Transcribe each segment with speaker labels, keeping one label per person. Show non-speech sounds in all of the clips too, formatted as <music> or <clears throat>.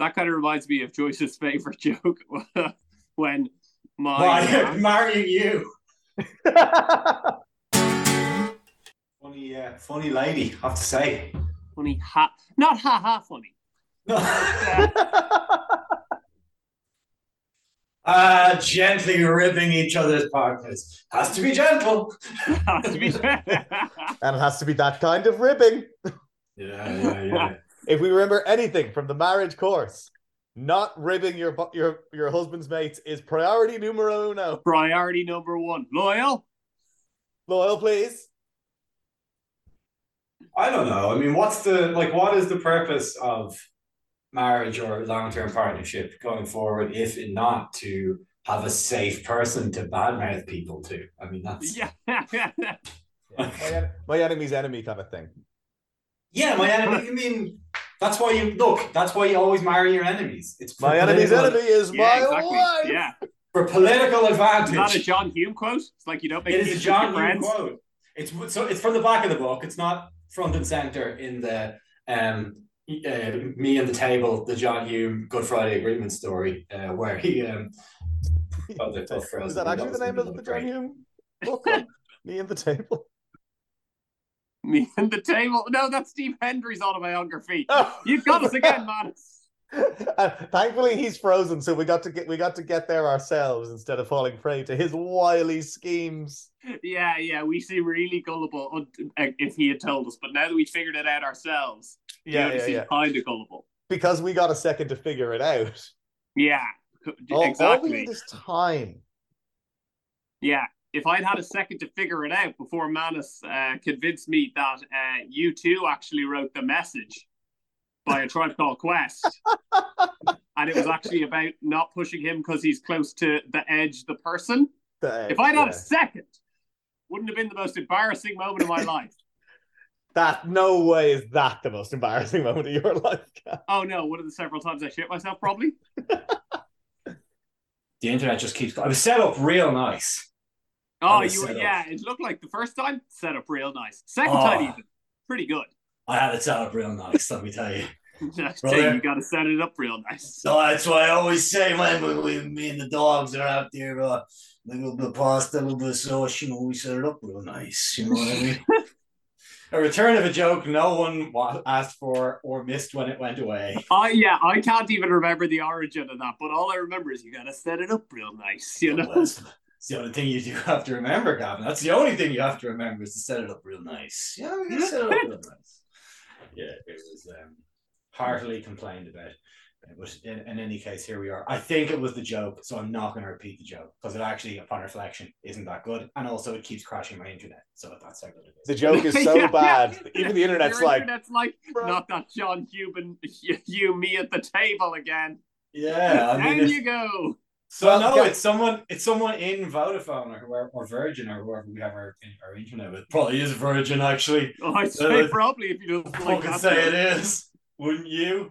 Speaker 1: That kind of reminds me of Joyce's favorite <laughs> joke <laughs> when my
Speaker 2: Why <laughs> marry you? funny, uh, funny lady, I have to say.
Speaker 1: funny ha not ha ha funny.
Speaker 2: uh, gently ribbing each other's partners. Has to be gentle.
Speaker 1: Has to be said.
Speaker 3: and it has to be that kind of ribbing.
Speaker 2: Yeah, yeah, yeah.
Speaker 3: If we remember anything from the marriage course, not ribbing your your your husband's mates is priority numero uno.
Speaker 1: Priority number one. Loyal.
Speaker 3: Loyal, please.
Speaker 2: I don't know. I mean, what's the like? What is the purpose of marriage or long-term partnership going forward, if not to have a safe person to badmouth people to? I mean, that's <laughs>
Speaker 1: Yeah.
Speaker 3: My, en- my enemy's enemy kind of thing.
Speaker 2: Yeah. My enemy. I mean, that's why you look. That's why you always marry your enemies. It's
Speaker 3: My enemy's enemy is
Speaker 1: yeah,
Speaker 3: my
Speaker 1: exactly.
Speaker 3: wife.
Speaker 1: Yeah.
Speaker 2: for political advantage.
Speaker 1: Is that a. John Hume quote? It's like you don't make
Speaker 2: It is a John Hume
Speaker 1: friends.
Speaker 2: quote. It's so it's from the back of the book. It's not front and center in the um uh, me and the table, the John Hume Good Friday Agreement story, uh, where he um. <laughs> oh, the tough frozen.
Speaker 3: Is that actually the name of the John Hume book? <laughs> Me and the table.
Speaker 1: Me <laughs> and the table. No, that's Steve Hendry's autobiography. <laughs>
Speaker 3: Oh.
Speaker 1: You've got us again, man. <laughs>
Speaker 3: Uh, thankfully, he's frozen, so we got to get we got to get there ourselves instead of falling prey to his wily schemes.
Speaker 1: Yeah, yeah, we seem really gullible uh, if he had told us, but now that we figured it out ourselves,
Speaker 3: Yeah, yeah, yeah.
Speaker 1: kind of gullible.
Speaker 3: Because we got a second to figure it out.
Speaker 1: Yeah,
Speaker 3: All, all we
Speaker 1: exactly.
Speaker 3: need is time.
Speaker 1: Yeah, if I'd had a second to figure it out before Manus uh, convinced me that uh, you two actually wrote the message by a tribe called Quest, <laughs> and it was actually about not pushing him because he's close to the edge, the person.
Speaker 3: The-
Speaker 1: If I'd had
Speaker 3: yeah.
Speaker 1: a second, wouldn't have been the most embarrassing moment of my life. <laughs>
Speaker 3: that, no way is that the most embarrassing moment of your life. Gav.
Speaker 1: Oh no, one of the several times I shit myself, probably. <laughs>
Speaker 2: The internet just keeps. I was set up real nice.
Speaker 1: Oh, you yeah, it looked like the first time set up real nice. Second
Speaker 2: Oh.
Speaker 1: time even pretty good.
Speaker 2: I had it set up real nice. Let me tell you. <laughs>
Speaker 1: Just
Speaker 2: Brother.
Speaker 1: you got to set it up real nice.
Speaker 2: So that's why I always say when we, we, me and the dogs are out there, uh, a little bit of pasta, a little bit of sauce, you know, we set it up real nice. You know what I mean? <laughs> a return of a joke no one asked for or missed when it went away.
Speaker 1: I yeah, I can't even remember the origin of that, but all I remember is you got to set it up real nice. You know.
Speaker 2: Well, that's, that's the only thing you do <laughs> have to remember, Gavin. That's the only thing you have to remember is to set it up real nice. Yeah, we gotta set it up real nice. <laughs> Yeah, it was um, heartily complained about. Uh, But in, in any case, here we are. I think it was the joke, so I'm not going to repeat the joke because it actually, upon reflection, isn't that good, and also it keeps crashing my internet. So that's how good it is.
Speaker 3: The joke is <laughs> so
Speaker 1: Yeah,
Speaker 3: bad.
Speaker 1: yeah.
Speaker 3: Even the internet's
Speaker 1: Your
Speaker 3: like,
Speaker 1: internet's like
Speaker 3: Bro.
Speaker 1: not that John Cuban, you, you, me at the table again.
Speaker 2: Yeah, I mean,
Speaker 1: Down
Speaker 2: if-
Speaker 1: you go.
Speaker 2: So
Speaker 3: Well,
Speaker 2: no, it's someone, it's someone in Vodafone or whoever, or Virgin or whoever we have our, our internet with. Probably is Virgin actually. <laughs>
Speaker 1: Oh, I'd say
Speaker 2: Uh,
Speaker 1: probably if you don't like
Speaker 2: fucking say it is, wouldn't you?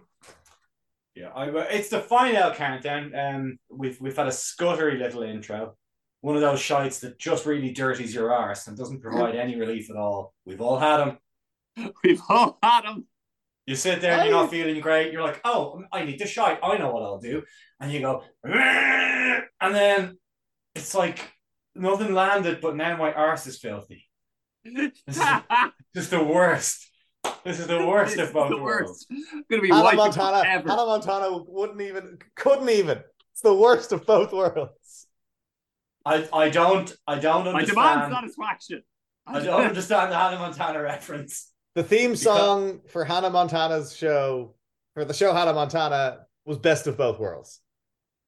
Speaker 2: Yeah, I, it's the final countdown. Um, we've we've had a scuttery little intro, one of those shites that just really dirties your arse and doesn't provide any relief at all. We've all had them. <laughs>
Speaker 1: We've all had them.
Speaker 2: You sit there and you're not feeling great. You're like, oh, I need to shite. I know what I'll do. And you go, and then it's like nothing landed, but now my arse is filthy. This is <laughs> just the worst. This is the worst of both worlds.
Speaker 1: worst. Gonna be
Speaker 3: Hannah Montana.
Speaker 1: forever.
Speaker 3: Hannah Montana wouldn't even, couldn't even. It's the worst of both worlds.
Speaker 2: I, I don't I don't
Speaker 1: I demand
Speaker 2: understand.
Speaker 1: satisfaction.
Speaker 2: I don't understand the Hannah Montana reference.
Speaker 3: The theme song for Hannah Montana's show, for the show Hannah Montana, was Best of Both Worlds.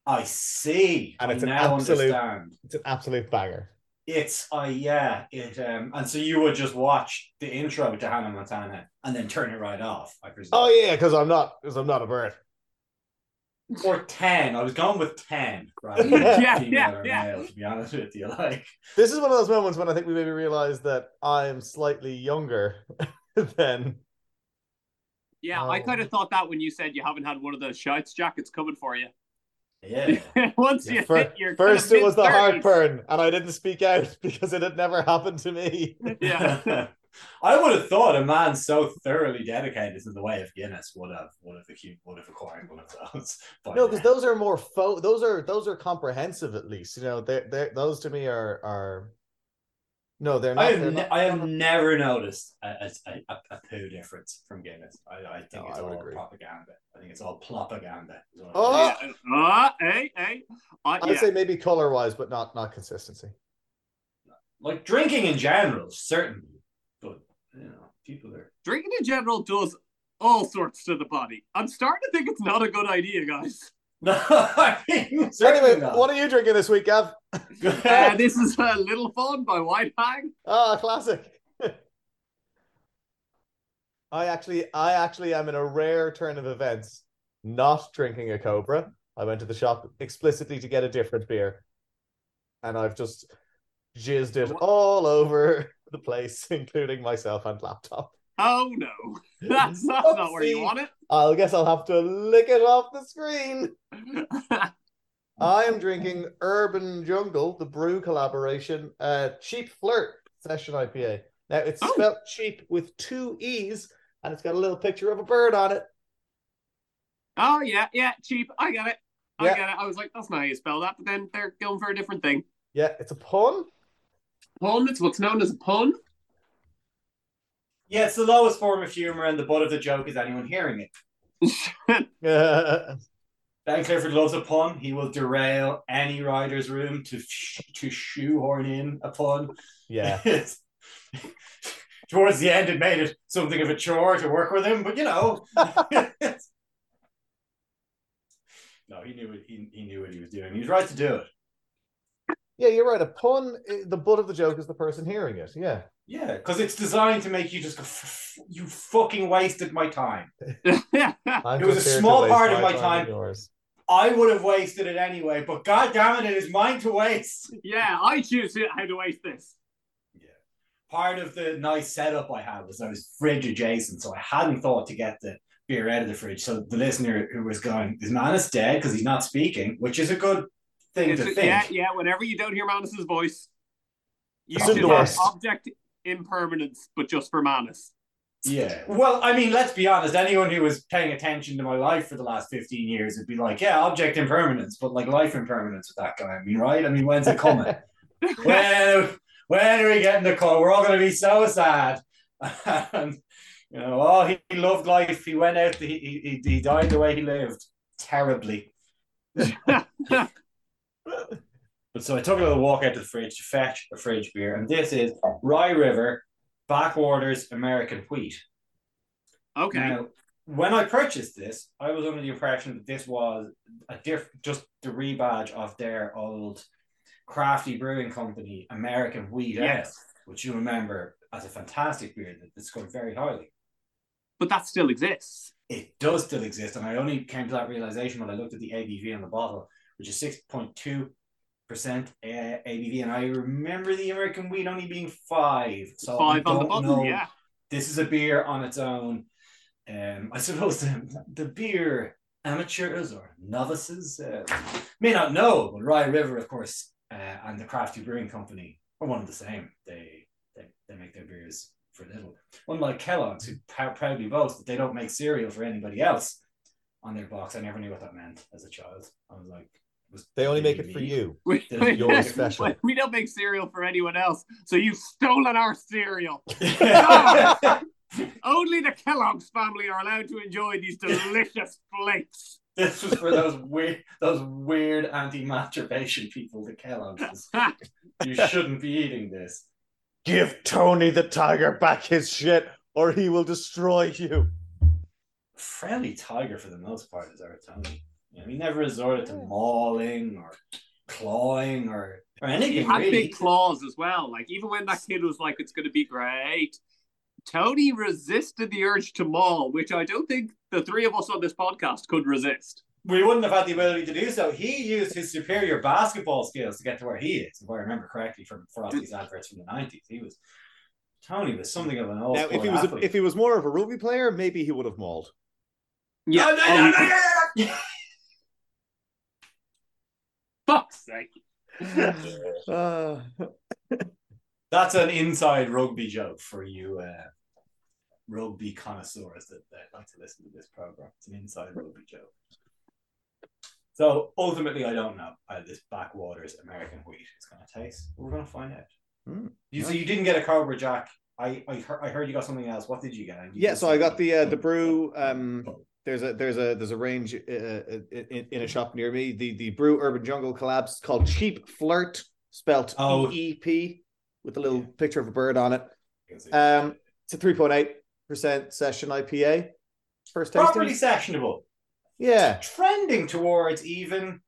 Speaker 2: I see.
Speaker 3: And
Speaker 2: I
Speaker 3: it's an
Speaker 2: now
Speaker 3: absolute-
Speaker 2: understand.
Speaker 3: It's an absolute banger.
Speaker 2: It's uh yeah, it um and so you would just watch the intro to Hannah Montana and then turn it right off, I presume.
Speaker 3: Oh yeah, because I'm not, because I'm not a bird.
Speaker 2: Or ten. I was going with ten Right? <laughs>
Speaker 1: Yeah, yeah, yeah.
Speaker 2: male, to be honest with you. Like
Speaker 3: This is one of those moments when I think we maybe realize that I'm slightly younger <laughs> than.
Speaker 1: Yeah, I
Speaker 3: Oh.
Speaker 1: kind of thought that when you said you haven't had one of those shites jackets coming for you.
Speaker 2: Yeah. <laughs>
Speaker 1: Once
Speaker 3: Yeah,
Speaker 1: you
Speaker 3: fir-
Speaker 1: hit your
Speaker 3: first, it was the heartburn, and I didn't speak out <laughs> because it had never happened to me.
Speaker 1: Yeah. <laughs>
Speaker 2: I would have thought a man so thoroughly dedicated in the way of Guinness would have would have acute, would have acquired one of those. by
Speaker 3: No, because
Speaker 2: now.
Speaker 3: those are more fo- those are those are comprehensive at least. You know, they're, they're those to me are are no, they're not.
Speaker 2: I
Speaker 3: they're
Speaker 2: have, ne-
Speaker 3: not-
Speaker 2: I have never noticed a, a, a, a poo difference from Guinness. I, I think
Speaker 3: No,
Speaker 2: it's
Speaker 3: I
Speaker 2: all
Speaker 3: agree.
Speaker 2: propaganda. I think it's all propaganda. I
Speaker 3: Oh!
Speaker 2: think.
Speaker 1: Yeah. Ah, hey, hey. Uh,
Speaker 3: I'd
Speaker 1: yeah.
Speaker 3: say maybe color wise, but not not consistency.
Speaker 2: like drinking in general, certainly, but you know, people are.
Speaker 1: Drinking in general does all sorts to the body. I'm starting to think it's not a good idea, guys. <laughs>
Speaker 2: No, I mean,
Speaker 3: Anyway,
Speaker 2: not.
Speaker 3: what are you drinking this week, Gav? <laughs>
Speaker 1: Uh, this is a Little Fawn by White Hag.
Speaker 3: Ah, classic. <laughs> I actually, I actually am in a rare turn of events, not drinking a Cobra. I went to the shop explicitly to get a different beer, and I've just jizzed it all over the place, including myself and laptop.
Speaker 1: Oh no, that's, <laughs> that's not where you want it.
Speaker 3: I guess I'll have to lick it off the screen. <laughs> I am drinking Urban Jungle, the brew collaboration, uh, Cheap Flirt Session IPA. Now it's
Speaker 1: Oh.
Speaker 3: spelled cheap with two E's, and it's got a little picture of a bird on it.
Speaker 1: oh yeah, yeah, cheap. I get it. I
Speaker 3: Yeah.
Speaker 1: get it. I was like, that's not how you spell that, but then they're going for a different thing.
Speaker 3: Yeah, it's a pun.
Speaker 1: Pun. It's what's known as a pun.
Speaker 2: Yeah, it's the lowest form of humor, and the butt of the joke is anyone hearing it.
Speaker 3: Uh, <laughs>
Speaker 2: Ben Clifford loves a pun. He will derail any writer's room to to shoehorn in a pun.
Speaker 3: yeah, <laughs>
Speaker 2: Towards the end, it made it something of a chore to work with him, but you know. <laughs> no, he knew it. He, he knew what he was doing. He was right to do it.
Speaker 3: Yeah, you're right. A pun. eh, The butt of the joke is the person hearing it. Yeah,
Speaker 2: Yeah, because it's designed to make you just go. "F- f- You fucking wasted my time. <laughs> It was a small part of my
Speaker 3: and
Speaker 2: time.
Speaker 3: yours.
Speaker 2: I would have wasted it anyway, but god damn it, it is mine to waste. <laughs>
Speaker 1: yeah, I choose it- how to waste this.
Speaker 2: Yeah. Part of the nice setup I had was I was fridge adjacent, so I hadn't thought to get the beer out of the fridge. So the listener who was going, "This man is dead because he's not speaking," which is a good thing
Speaker 1: It's
Speaker 2: to
Speaker 1: a-
Speaker 2: think.
Speaker 1: yeah, yeah. Whenever you don't hear Manus's voice, you
Speaker 3: It's
Speaker 1: should have object impermanence, but just for Manus.
Speaker 2: Yeah. Well, I mean, let's be honest. Anyone who was paying attention to my life for the last 15 years would be like, yeah, object impermanence, but like life impermanence with that guy. I mean, right? I mean, when's it coming? <laughs> when, when are we getting the call? We're all going to be so sad. <laughs> and, you know, oh, he, he loved life. He went out, he, he, he died the way he lived. Terribly. <laughs> But so I took a little walk out to the fridge to fetch a fridge beer, and this is Rye River Backwaters American Wheat.
Speaker 1: okay.
Speaker 2: Now, when I purchased this, I was under the impression that this was a diff just the rebadge of their old crafty brewing company, American Wheat
Speaker 1: Yes.
Speaker 2: Ale, which you remember as a fantastic beer that, that scored very highly.
Speaker 1: but that still exists.
Speaker 2: It does still exist, and I only came to that realization when I looked at the ABV on the bottle, which is six point two percent ABV, and I remember the American Wheat only being five. So
Speaker 1: Five on the bottle,
Speaker 2: know
Speaker 1: yeah.
Speaker 2: this is a beer on its own. Um, I suppose the, the beer amateurs or novices uh, may not know, but Rye River, of course, uh, and the Crafty Brewing Company are one and the same. They, they they make their beers for Lidl. Unlike Kellogg's, who prou- proudly boast that they don't make cereal for anybody else on their box. I never knew what that meant as a child. I was like,
Speaker 3: They only make it for
Speaker 2: me?
Speaker 3: you. <laughs>
Speaker 1: We,
Speaker 2: This is
Speaker 3: special.
Speaker 1: we don't make cereal for anyone else, so you've stolen our cereal. <laughs> Ah! Only the Kellogg's family are allowed to enjoy these delicious flakes.
Speaker 2: This was for those weird, those weird anti-masturbation people. The Kellogg's. <laughs> you shouldn't be eating this.
Speaker 3: Give Tony the tiger back his shit, or he will destroy you.
Speaker 2: Friendly tiger for the most part is our Tony. You know, he never resorted to mauling or clawing or or
Speaker 1: He
Speaker 2: anything
Speaker 1: had
Speaker 2: really.
Speaker 1: big claws as well. Like even when that kid was like, "It's going to be great," Tony resisted the urge to maul, which I don't think the three of us on this podcast could resist.
Speaker 2: we wouldn't have had the ability to do so. He used his superior basketball skills to get to where he is, if I remember correctly from Frosties adverts from the nineties. He was Tony was something of an old.
Speaker 3: Now, if he was if he was more of a rugby player, maybe he would have mauled.
Speaker 1: Yeah,
Speaker 2: no, no, no, no, no, no.
Speaker 1: Fuck's <sighs> sake.
Speaker 3: Uh, <laughs>
Speaker 2: That's an inside rugby joke for you uh, rugby connoisseurs that, that like to listen to this program. It's an inside rugby joke. So ultimately, I don't know how this backwaters American wheat is going to taste. We're going to find out.
Speaker 3: Hmm.
Speaker 2: You so you didn't get a Cobra Jack. I I heard, I heard you got something else. What did you get? You
Speaker 3: Yeah, so I got the uh, the <laughs> brew. Um, there's a there's a there's a range uh, in, in a shop near me. The the brew Urban Jungle collabs called Cheap Flirt, spelt
Speaker 2: Oh.
Speaker 3: E P, with a little
Speaker 2: Yeah.
Speaker 3: picture of a bird on it. Um, it's a three point eight percent session IPA. First tasting.
Speaker 2: properly sessionable.
Speaker 3: Yeah,
Speaker 2: Trending towards even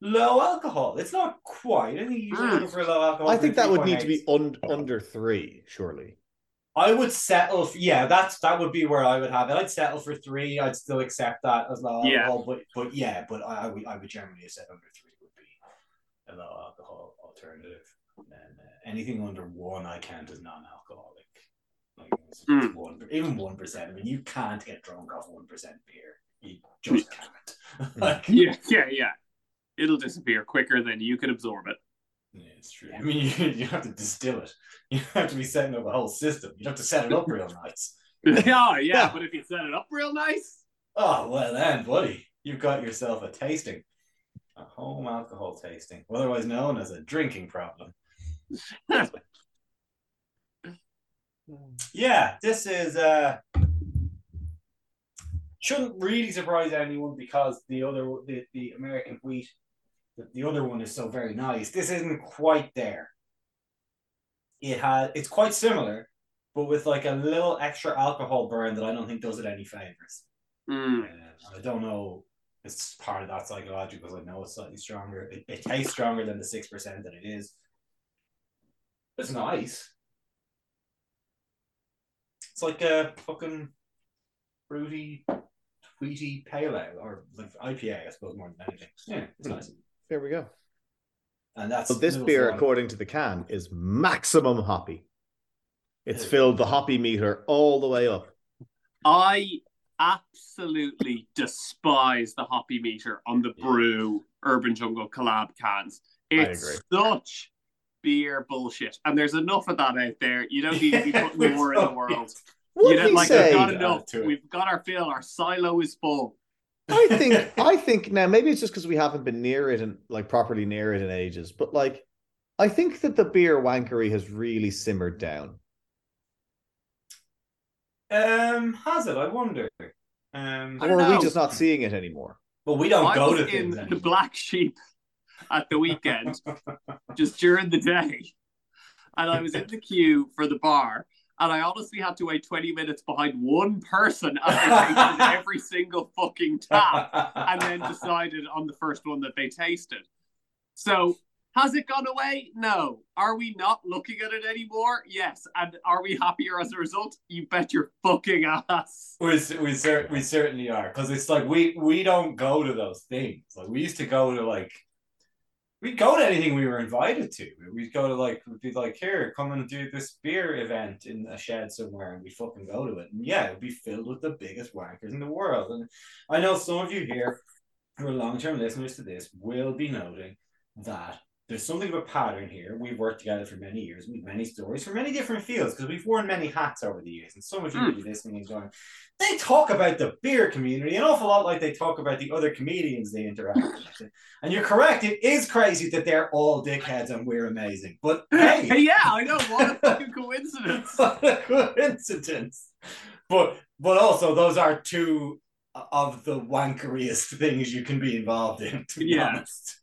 Speaker 2: low alcohol. It's not quite. I think you're
Speaker 1: Mm.
Speaker 2: looking for low alcohol.
Speaker 3: I think that would need to be un, under three, surely.
Speaker 2: I would settle. For, yeah, that's that would be where I would have it. I'd settle for three. I'd still accept that as low
Speaker 1: Yeah.
Speaker 2: alcohol. But but yeah, but I, I would I would generally have said under three would be a low alcohol alternative. And uh, anything under one, I count as non-alcoholic. Like it's- it's
Speaker 1: Mm.
Speaker 2: one, even one percent. I mean, you can't get drunk off one percent beer. You just can't. <laughs> like,
Speaker 1: Yeah, yeah, yeah. It'll disappear quicker than you can absorb it.
Speaker 2: Yeah, it's true. I mean, <laughs> you, you have to distill it. <laughs> You have to be setting up a whole system. You have to set it up real nice.
Speaker 1: yeah, <laughs> yeah,
Speaker 3: Yeah.
Speaker 1: but if you set it up real nice,
Speaker 2: Oh well, then, buddy, you've got yourself a tasting, a home alcohol tasting, otherwise known as a drinking problem. Yeah, this is uh shouldn't really surprise anyone because the other the, the American wheat, the, the other one is so very nice. This isn't quite there. It has it's quite similar, but with like a little extra alcohol burn that I don't think does it any favors.
Speaker 1: Mm.
Speaker 2: Uh, I don't know. It's part of that psychological because I know it's slightly stronger. It, it tastes stronger than the six percent that it is. It's nice. It's like a fucking fruity, tweety pale ale or like IPA, I suppose, more than anything. Yeah, it's nice.
Speaker 3: There we go.
Speaker 2: And that's
Speaker 3: So this beer,
Speaker 2: fun.
Speaker 3: according to the can, is maximum hoppy. It's filled the hoppy meter all the way up.
Speaker 1: I absolutely despise the hoppy meter on the
Speaker 2: Yeah.
Speaker 1: brew Urban Jungle collab cans. It's such beer bullshit. And there's enough of that out there. You don't need to be putting <laughs> more in the world.
Speaker 3: Would
Speaker 1: you know,
Speaker 3: we
Speaker 1: like
Speaker 3: say?
Speaker 1: we've got
Speaker 2: Add
Speaker 1: enough.
Speaker 2: to.
Speaker 1: We've got our fill. Our silo is full.
Speaker 3: I think I think now maybe it's just because we haven't been near it and like properly near it in ages, but like I think that the beer wankery has really simmered down.
Speaker 2: Um, has it? I wonder. Um,
Speaker 3: Or are we just not seeing it anymore?
Speaker 2: but we don't
Speaker 1: I
Speaker 2: go
Speaker 1: was
Speaker 2: to
Speaker 1: in
Speaker 2: things
Speaker 1: the
Speaker 2: anymore.
Speaker 1: black sheep at the weekend, <laughs> just during the day. And I was in the queue for the bar. And I honestly had to wait 20 minutes behind one person as they tasted <laughs> every single fucking tap and then decided on the first one that they tasted. So has it gone away? No. Are we not looking at it anymore? Yes. And are we happier as a result? You bet your fucking ass.
Speaker 2: We we, cer- we certainly are because it's like we we don't go to those things. Like we used to go to like we'd go to anything we were invited to. We'd go to like we'd be like here, come and do this beer event in a shed somewhere, and we fucking go to it. And yeah, it'd be filled with the biggest wankers in the world. And I know some of you here who are long term listeners to this will be noting that. There's something of a pattern here. We've worked together for many years. We've many stories for many different fields because we've worn many hats over the years. And so much of hmm. you will be listening and going, they talk about the beer community an awful lot like they talk about the other comedians they interact <laughs> with. And you're correct, it is crazy that they're all dickheads and we're amazing. But hey, <laughs>
Speaker 1: Hey, yeah, I know. What a <laughs> fucking coincidence.
Speaker 2: what a coincidence. But but also those are two of the wankeriest things you can be involved in, to be
Speaker 1: Yeah.
Speaker 2: honest.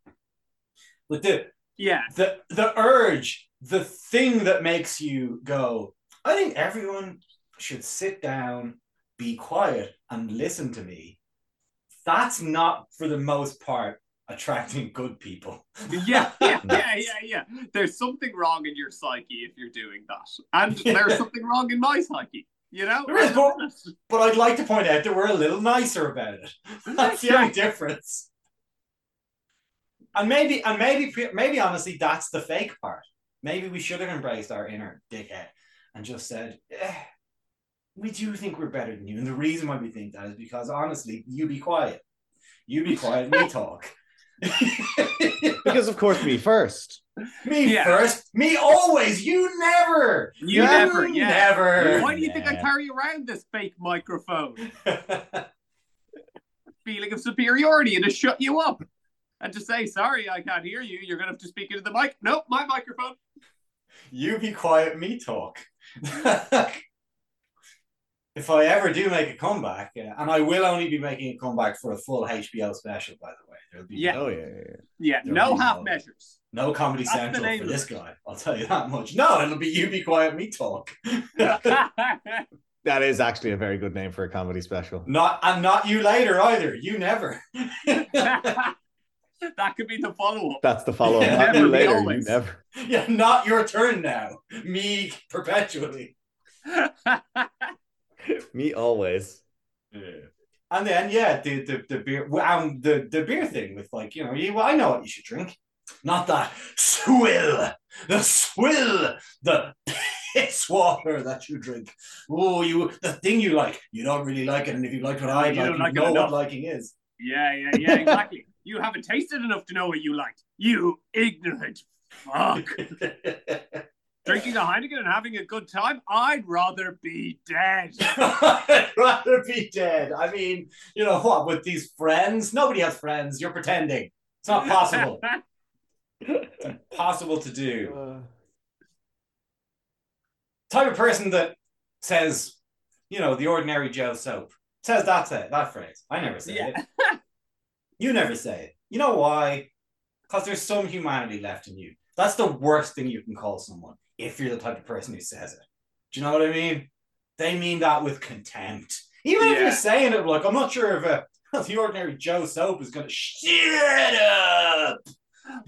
Speaker 2: But the
Speaker 1: Yeah.
Speaker 2: the the urge, the thing that makes you go, I think everyone should sit down, be quiet, and listen to me. That's not for the most part attracting good people.
Speaker 1: Yeah, yeah, <laughs> yeah, yeah, yeah. There's something wrong in your psyche if you're doing that. And <laughs> there's something wrong in my psyche. You know?
Speaker 2: There is, but- <laughs> But I'd like to point out that we're a little nicer about it. That's the only difference. And maybe, and maybe, maybe honestly, that's the fake part. Maybe we should have embraced our inner dickhead and just said, eh, "We do think we're better than you." And the reason why we think that is because honestly, you be quiet, you be quiet, we talk. <laughs>
Speaker 3: Because of course me first.
Speaker 2: me
Speaker 1: Yeah.
Speaker 2: first, me always, you never.
Speaker 1: You never, yeah.
Speaker 2: never.
Speaker 1: Why do you think I carry around this fake microphone? <laughs> Feeling of superiority and to shut you up. And to say, sorry, I can't hear you. You're going to have to speak into the mic. Nope, my microphone.
Speaker 2: you be quiet, me talk. <laughs> if I ever do make a comeback, uh, and I will only be making a comeback for a full HBO special, by the way. There'll be
Speaker 1: Yeah.
Speaker 3: Oh yeah, yeah, yeah.
Speaker 1: Yeah,
Speaker 2: There
Speaker 1: no
Speaker 2: we
Speaker 1: half
Speaker 2: go.
Speaker 1: measures.
Speaker 2: no Comedy
Speaker 1: That's
Speaker 2: Central for this guy. I'll tell you that much. No, it'll be you be quiet, me talk. <laughs>
Speaker 3: That is actually a very good name for a comedy special.
Speaker 2: not and not you later either. You never. <laughs> <laughs>
Speaker 1: that could be the follow up.
Speaker 3: That's the follow up. <laughs> Not you
Speaker 1: Never
Speaker 3: later. You
Speaker 1: always.
Speaker 3: never. <laughs>
Speaker 2: yeah, not your turn now. Me perpetually.
Speaker 3: Me always.
Speaker 2: And then yeah, the the, the beer um, the the beer thing with like you know you well, I know what you should drink, not that swill, the swill, the piss water that you drink. Oh, you the thing you like, you don't really like it, and if you like what I
Speaker 1: You
Speaker 2: like,
Speaker 1: don't
Speaker 2: you
Speaker 1: like it
Speaker 2: know what liking is.
Speaker 1: yeah, yeah, yeah, exactly. You haven't tasted enough to know what you like. You ignorant fuck. <laughs> Drinking a Heineken and having a good time? I'd rather be dead. <laughs>
Speaker 2: I'd rather be dead. I mean, you know what? With these friends, nobody has friends. You're pretending. It's not possible. <laughs> possible to do.
Speaker 3: Uh,
Speaker 2: type of person that says, you know, the ordinary Joe soap says that say, that phrase. I never say
Speaker 1: Yeah.
Speaker 2: it. You never say it. You know why? Because there's some humanity left in you. That's the worst thing you can call someone if you're the type of person who says it. Do you know what I mean? They mean that with contempt. Even if you're saying it like, I'm not sure if uh, <laughs> the ordinary Joe soap is going to shit up.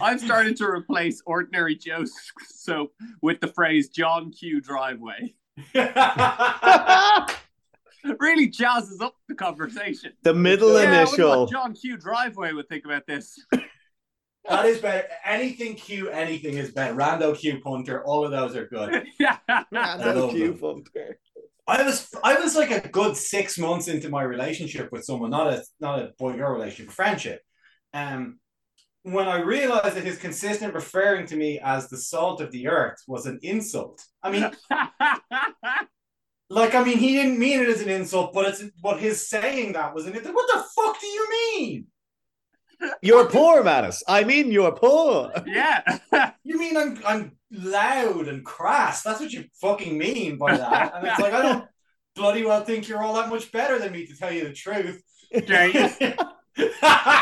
Speaker 1: I've started to replace ordinary Joe soap with the phrase John Q driveway. <laughs> <laughs> <laughs> Really jazzes up the conversation.
Speaker 3: the middle
Speaker 1: Yeah, I
Speaker 3: initial.
Speaker 1: what John Q driveway would think about this. <laughs>
Speaker 2: that is better. Anything Q, anything is better. Rando Q punter, all of those are good. <laughs>
Speaker 1: yeah.
Speaker 3: Random
Speaker 2: love
Speaker 3: cue
Speaker 2: them.
Speaker 3: punter.
Speaker 2: I was I was like a good six months into my relationship with someone, not a not a boy girl relationship, a friendship. Um, when I realized that his consistent referring to me as the salt of the earth was an insult. I mean, like I mean, he didn't mean it as an insult, but it's but his saying that was an insult. What the fuck do you mean?
Speaker 3: You're poor, Manus. I mean, you're poor.
Speaker 1: yeah. <laughs>
Speaker 2: You mean I'm I'm loud and crass? That's what you fucking mean by that. And it's like I don't bloody well think you're all that much better than me to tell you the truth.
Speaker 1: Okay. <laughs>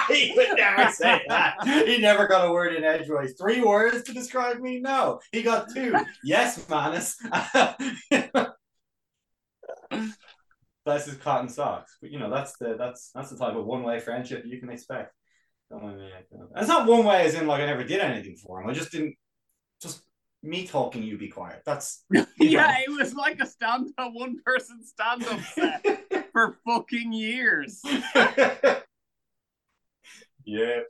Speaker 2: he would never say that. He never got a word in edgeways. Three words to describe me? No. He got two. Yes, Manus. <laughs> that's his cotton socks. But you know, that's the that's that's the type of one way friendship you can expect. Don't mind me. It's not one way as in like I never did anything for him. I just didn't just me talking you be quiet. That's <laughs>
Speaker 1: yeah, it was like a stand up one person stand up set <laughs> for fucking years. <laughs>
Speaker 2: yeah.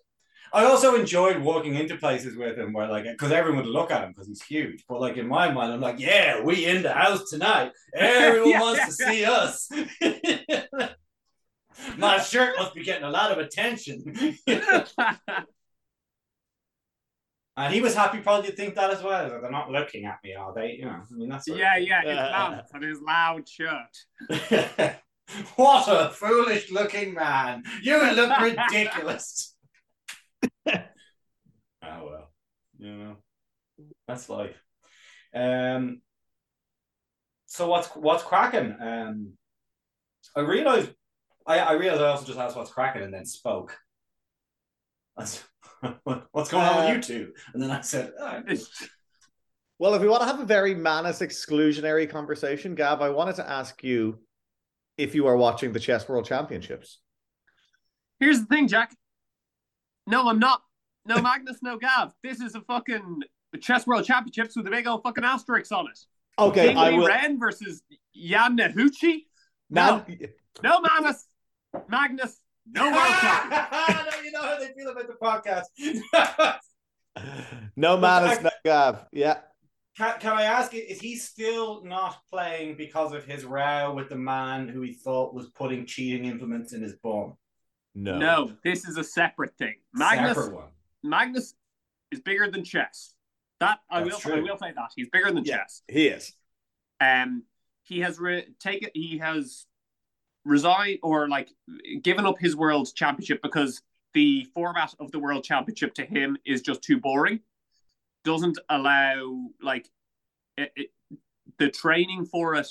Speaker 2: I also enjoyed walking into places with him where, like, because everyone would look at him because he's huge. But, like, in my mind, I'm like, yeah, we in the house tonight. Everyone <laughs>
Speaker 1: Yeah.
Speaker 2: wants to see us. <laughs> my shirt must be getting a lot of attention. <laughs> and he was happy probably to think that as well. Like, they're not looking at me, are they? You know, I mean, that's
Speaker 1: yeah, yeah, his mouth and his loud shirt.
Speaker 2: what a foolish looking man. You look ridiculous. oh well. You know. That's life. Um so what's what's cracking? Um I realized I, I realized I also just asked what's cracking and then spoke. <laughs> That's, what's going on
Speaker 3: Uh,
Speaker 2: with you two? And then I said, oh, <laughs>
Speaker 3: Well, if we want to have a very Manus exclusionary conversation, Gav, I wanted to ask you if you are watching the Chess World Championships.
Speaker 1: Here's the thing, Jack. No, I'm not. No Magnus, no Gav. This is a fucking chess world championships with a big old fucking asterisk on it.
Speaker 3: Okay,
Speaker 1: King
Speaker 3: I
Speaker 1: Lee
Speaker 3: will.
Speaker 1: Ren versus Jan Nehuchi.
Speaker 3: Now,
Speaker 1: No Magnus, Magnus, no <laughs> World Cup.
Speaker 2: now you know how they feel about the podcast. <laughs>
Speaker 3: no Magnus, no Gav. Yeah.
Speaker 2: Can, can I ask you, is he still not playing because of his row with the man who he thought was putting cheating implements in his bum?
Speaker 3: No.
Speaker 1: No, this is a separate thing. Magnus
Speaker 2: Separate one.
Speaker 1: Magnus is bigger than chess. That I
Speaker 2: That's
Speaker 1: will I will say that he's bigger than
Speaker 3: Yeah.
Speaker 1: chess.
Speaker 3: He is.
Speaker 1: Um, he has re- taken he has resigned or like given up his world championship because the format of the world championship to him is just too boring. Doesn't allow like it, it, the training for it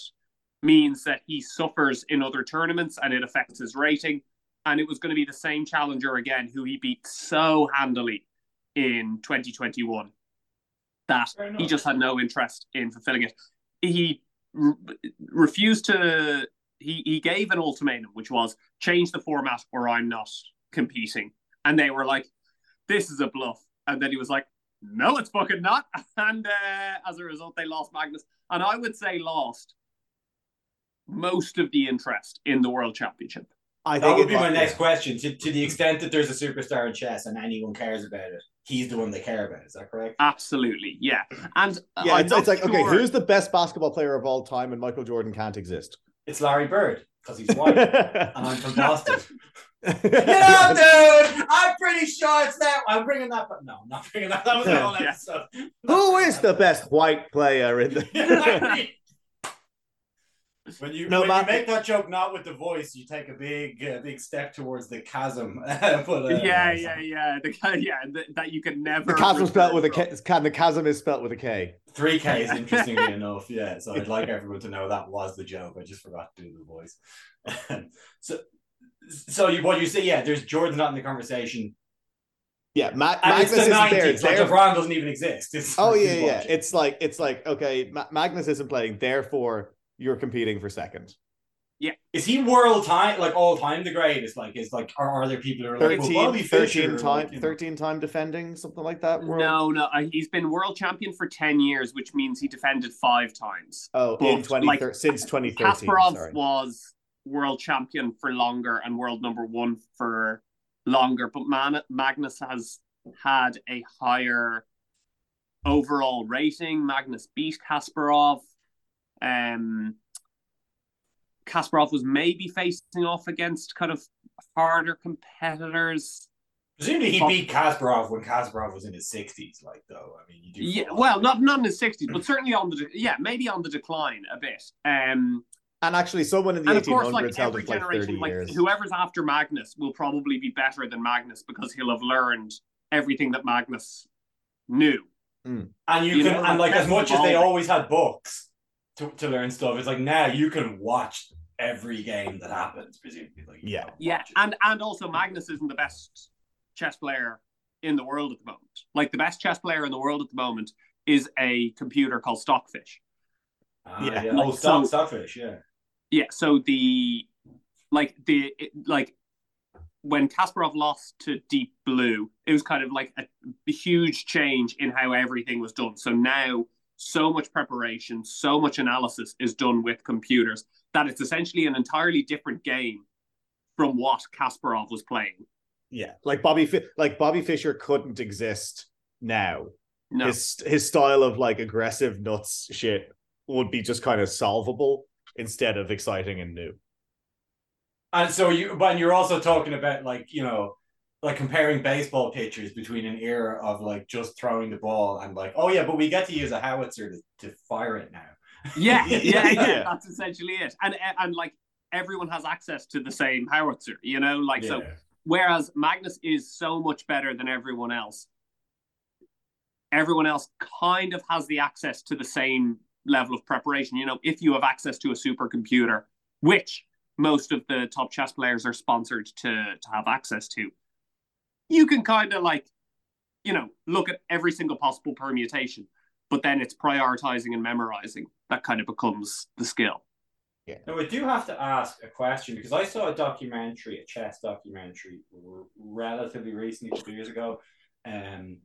Speaker 1: means that he suffers in other tournaments and it affects his rating. And it was going to be the same challenger again, who he beat so handily in 2021 that he just had no interest in fulfilling it. He re- refused to. He he gave an ultimatum, which was change the format or I'm not competing. And they were like, "This is a bluff." And then he was like, "No, it's fucking not." <laughs> And uh, as a result, they lost Magnus. And I would say lost most of the interest in the World Championship.
Speaker 3: I
Speaker 2: That
Speaker 3: think
Speaker 2: would be my next question. To, to the extent that there's a superstar in chess and anyone cares about it, he's the one they care about. Is that correct?
Speaker 1: Absolutely, yeah. And uh,
Speaker 3: Yeah,
Speaker 1: I'm
Speaker 3: it's, it's like okay, who's the best basketball player of all time, and Michael Jordan can't exist.
Speaker 2: It's Larry Bird because he's white <laughs> and I'm from Boston. <laughs>
Speaker 3: yeah,
Speaker 2: dude, I'm pretty sure it's that. I'm bringing that, but no, I'm not bringing that. That was the whole
Speaker 1: Yeah.
Speaker 2: episode.
Speaker 3: Who is the best white player in the? <laughs>
Speaker 2: When you
Speaker 3: No,
Speaker 2: when
Speaker 3: Matt-
Speaker 2: you make that joke not with the voice, you take a big uh, big step towards the chasm. <laughs> but, uh,
Speaker 1: yeah, yeah, yeah. The yeah, the, that you could never.
Speaker 3: the chasm spelled with a
Speaker 1: return
Speaker 3: Can the chasm is spelled with a K?
Speaker 2: Three Ks, interestingly <laughs> enough. Yeah, so I'd like everyone to know that was the joke. I just forgot to do the voice. <laughs> so, so you what you say? Yeah, there's Jordan not in the conversation,
Speaker 3: Yeah, Ma-
Speaker 2: and
Speaker 3: Magnus
Speaker 2: the
Speaker 3: isn't there.
Speaker 2: nineties.
Speaker 3: It's
Speaker 2: Like
Speaker 3: there.
Speaker 2: LeBron doesn't even exist. It's
Speaker 3: Oh yeah, yeah.
Speaker 2: watching.
Speaker 3: It's like it's like okay, Ma- Magnus isn't playing, therefore you're competing for second. Yeah.
Speaker 2: Is he world time like all time the greatest? Like, is like, are, are there people who are like, well,
Speaker 3: 13,
Speaker 2: Bobby
Speaker 3: 13 time,
Speaker 2: like, you know.
Speaker 3: 13 time defending, something like that. world-
Speaker 1: No, no. Uh, he's been world champion for ten years, which means he defended five times.
Speaker 3: Oh,
Speaker 1: But,
Speaker 3: in 20,
Speaker 1: like,
Speaker 3: since 2013.
Speaker 1: Kasparov
Speaker 3: sorry.
Speaker 1: was world champion for longer and world number one for longer, but Man- Magnus has had a higher overall rating. Magnus beat Kasparov. Um, Kasparov was maybe facing off against kind of harder competitors.
Speaker 2: Presumably, he
Speaker 1: But-
Speaker 2: beat Kasparov when Kasparov was in his sixties. Like, though, I mean, you do.
Speaker 1: Yeah, well, not not in his sixties, but <clears throat> certainly on the de- yeah, maybe on the decline a bit. Um,
Speaker 3: And actually, someone in the
Speaker 1: and of
Speaker 3: 1800s
Speaker 1: course, like
Speaker 3: held
Speaker 1: every
Speaker 3: it like 30
Speaker 1: generation, like
Speaker 3: years.
Speaker 1: whoever's after Magnus will probably be better than Magnus because he'll have learned everything that Magnus knew.
Speaker 2: and you,
Speaker 1: you
Speaker 2: can,
Speaker 1: know,
Speaker 2: and
Speaker 1: like,
Speaker 2: like as much as they always had books to, to learn stuff, it's like now you can watch every game that happens. Presumably, like,
Speaker 3: Yeah.
Speaker 1: Yeah,
Speaker 2: it.
Speaker 1: and and also Magnus isn't the best chess player in the world at the moment. Like the best chess player in the world at the moment is a computer called Stockfish.
Speaker 2: Ah,
Speaker 3: Yeah.
Speaker 2: yeah.
Speaker 1: Like,
Speaker 2: Oh, stock,
Speaker 1: so-
Speaker 2: stockfish. Yeah.
Speaker 1: Yeah, so the like the it- like when Kasparov lost to Deep Blue, it was kind of like a, a huge change in how everything was done. So now so much preparation, so much analysis is done with computers that it's essentially an entirely different game from what Kasparov was playing.
Speaker 3: yeah, like Bobby, Fi- like Bobby Fischer couldn't exist now.
Speaker 1: No.
Speaker 3: His his style of like aggressive nuts shit would be just kind of solvable instead of exciting and new.
Speaker 2: And so you, but you're also talking about like you know, like comparing baseball pitchers between an era of like just throwing the ball and like, oh yeah, but we get to use a howitzer to, to fire it now.
Speaker 1: Yeah, yeah, <laughs> yeah,
Speaker 3: Yeah.
Speaker 1: That's essentially it. And eh, and like everyone has access to the same howitzer, you know, like so Whereas Magnus is so much better than everyone else. Everyone else kind of has the access to the same level of preparation. You know, if you have access to a supercomputer, which most of the top chess players are sponsored to to have access to, you can kind of like, you know, look at every single possible permutation. But then it's prioritizing and memorizing that kind of becomes the skill. Yeah.
Speaker 2: Now, I do have to ask a question because I saw a documentary, a chess documentary, r- relatively recently, two years ago, um,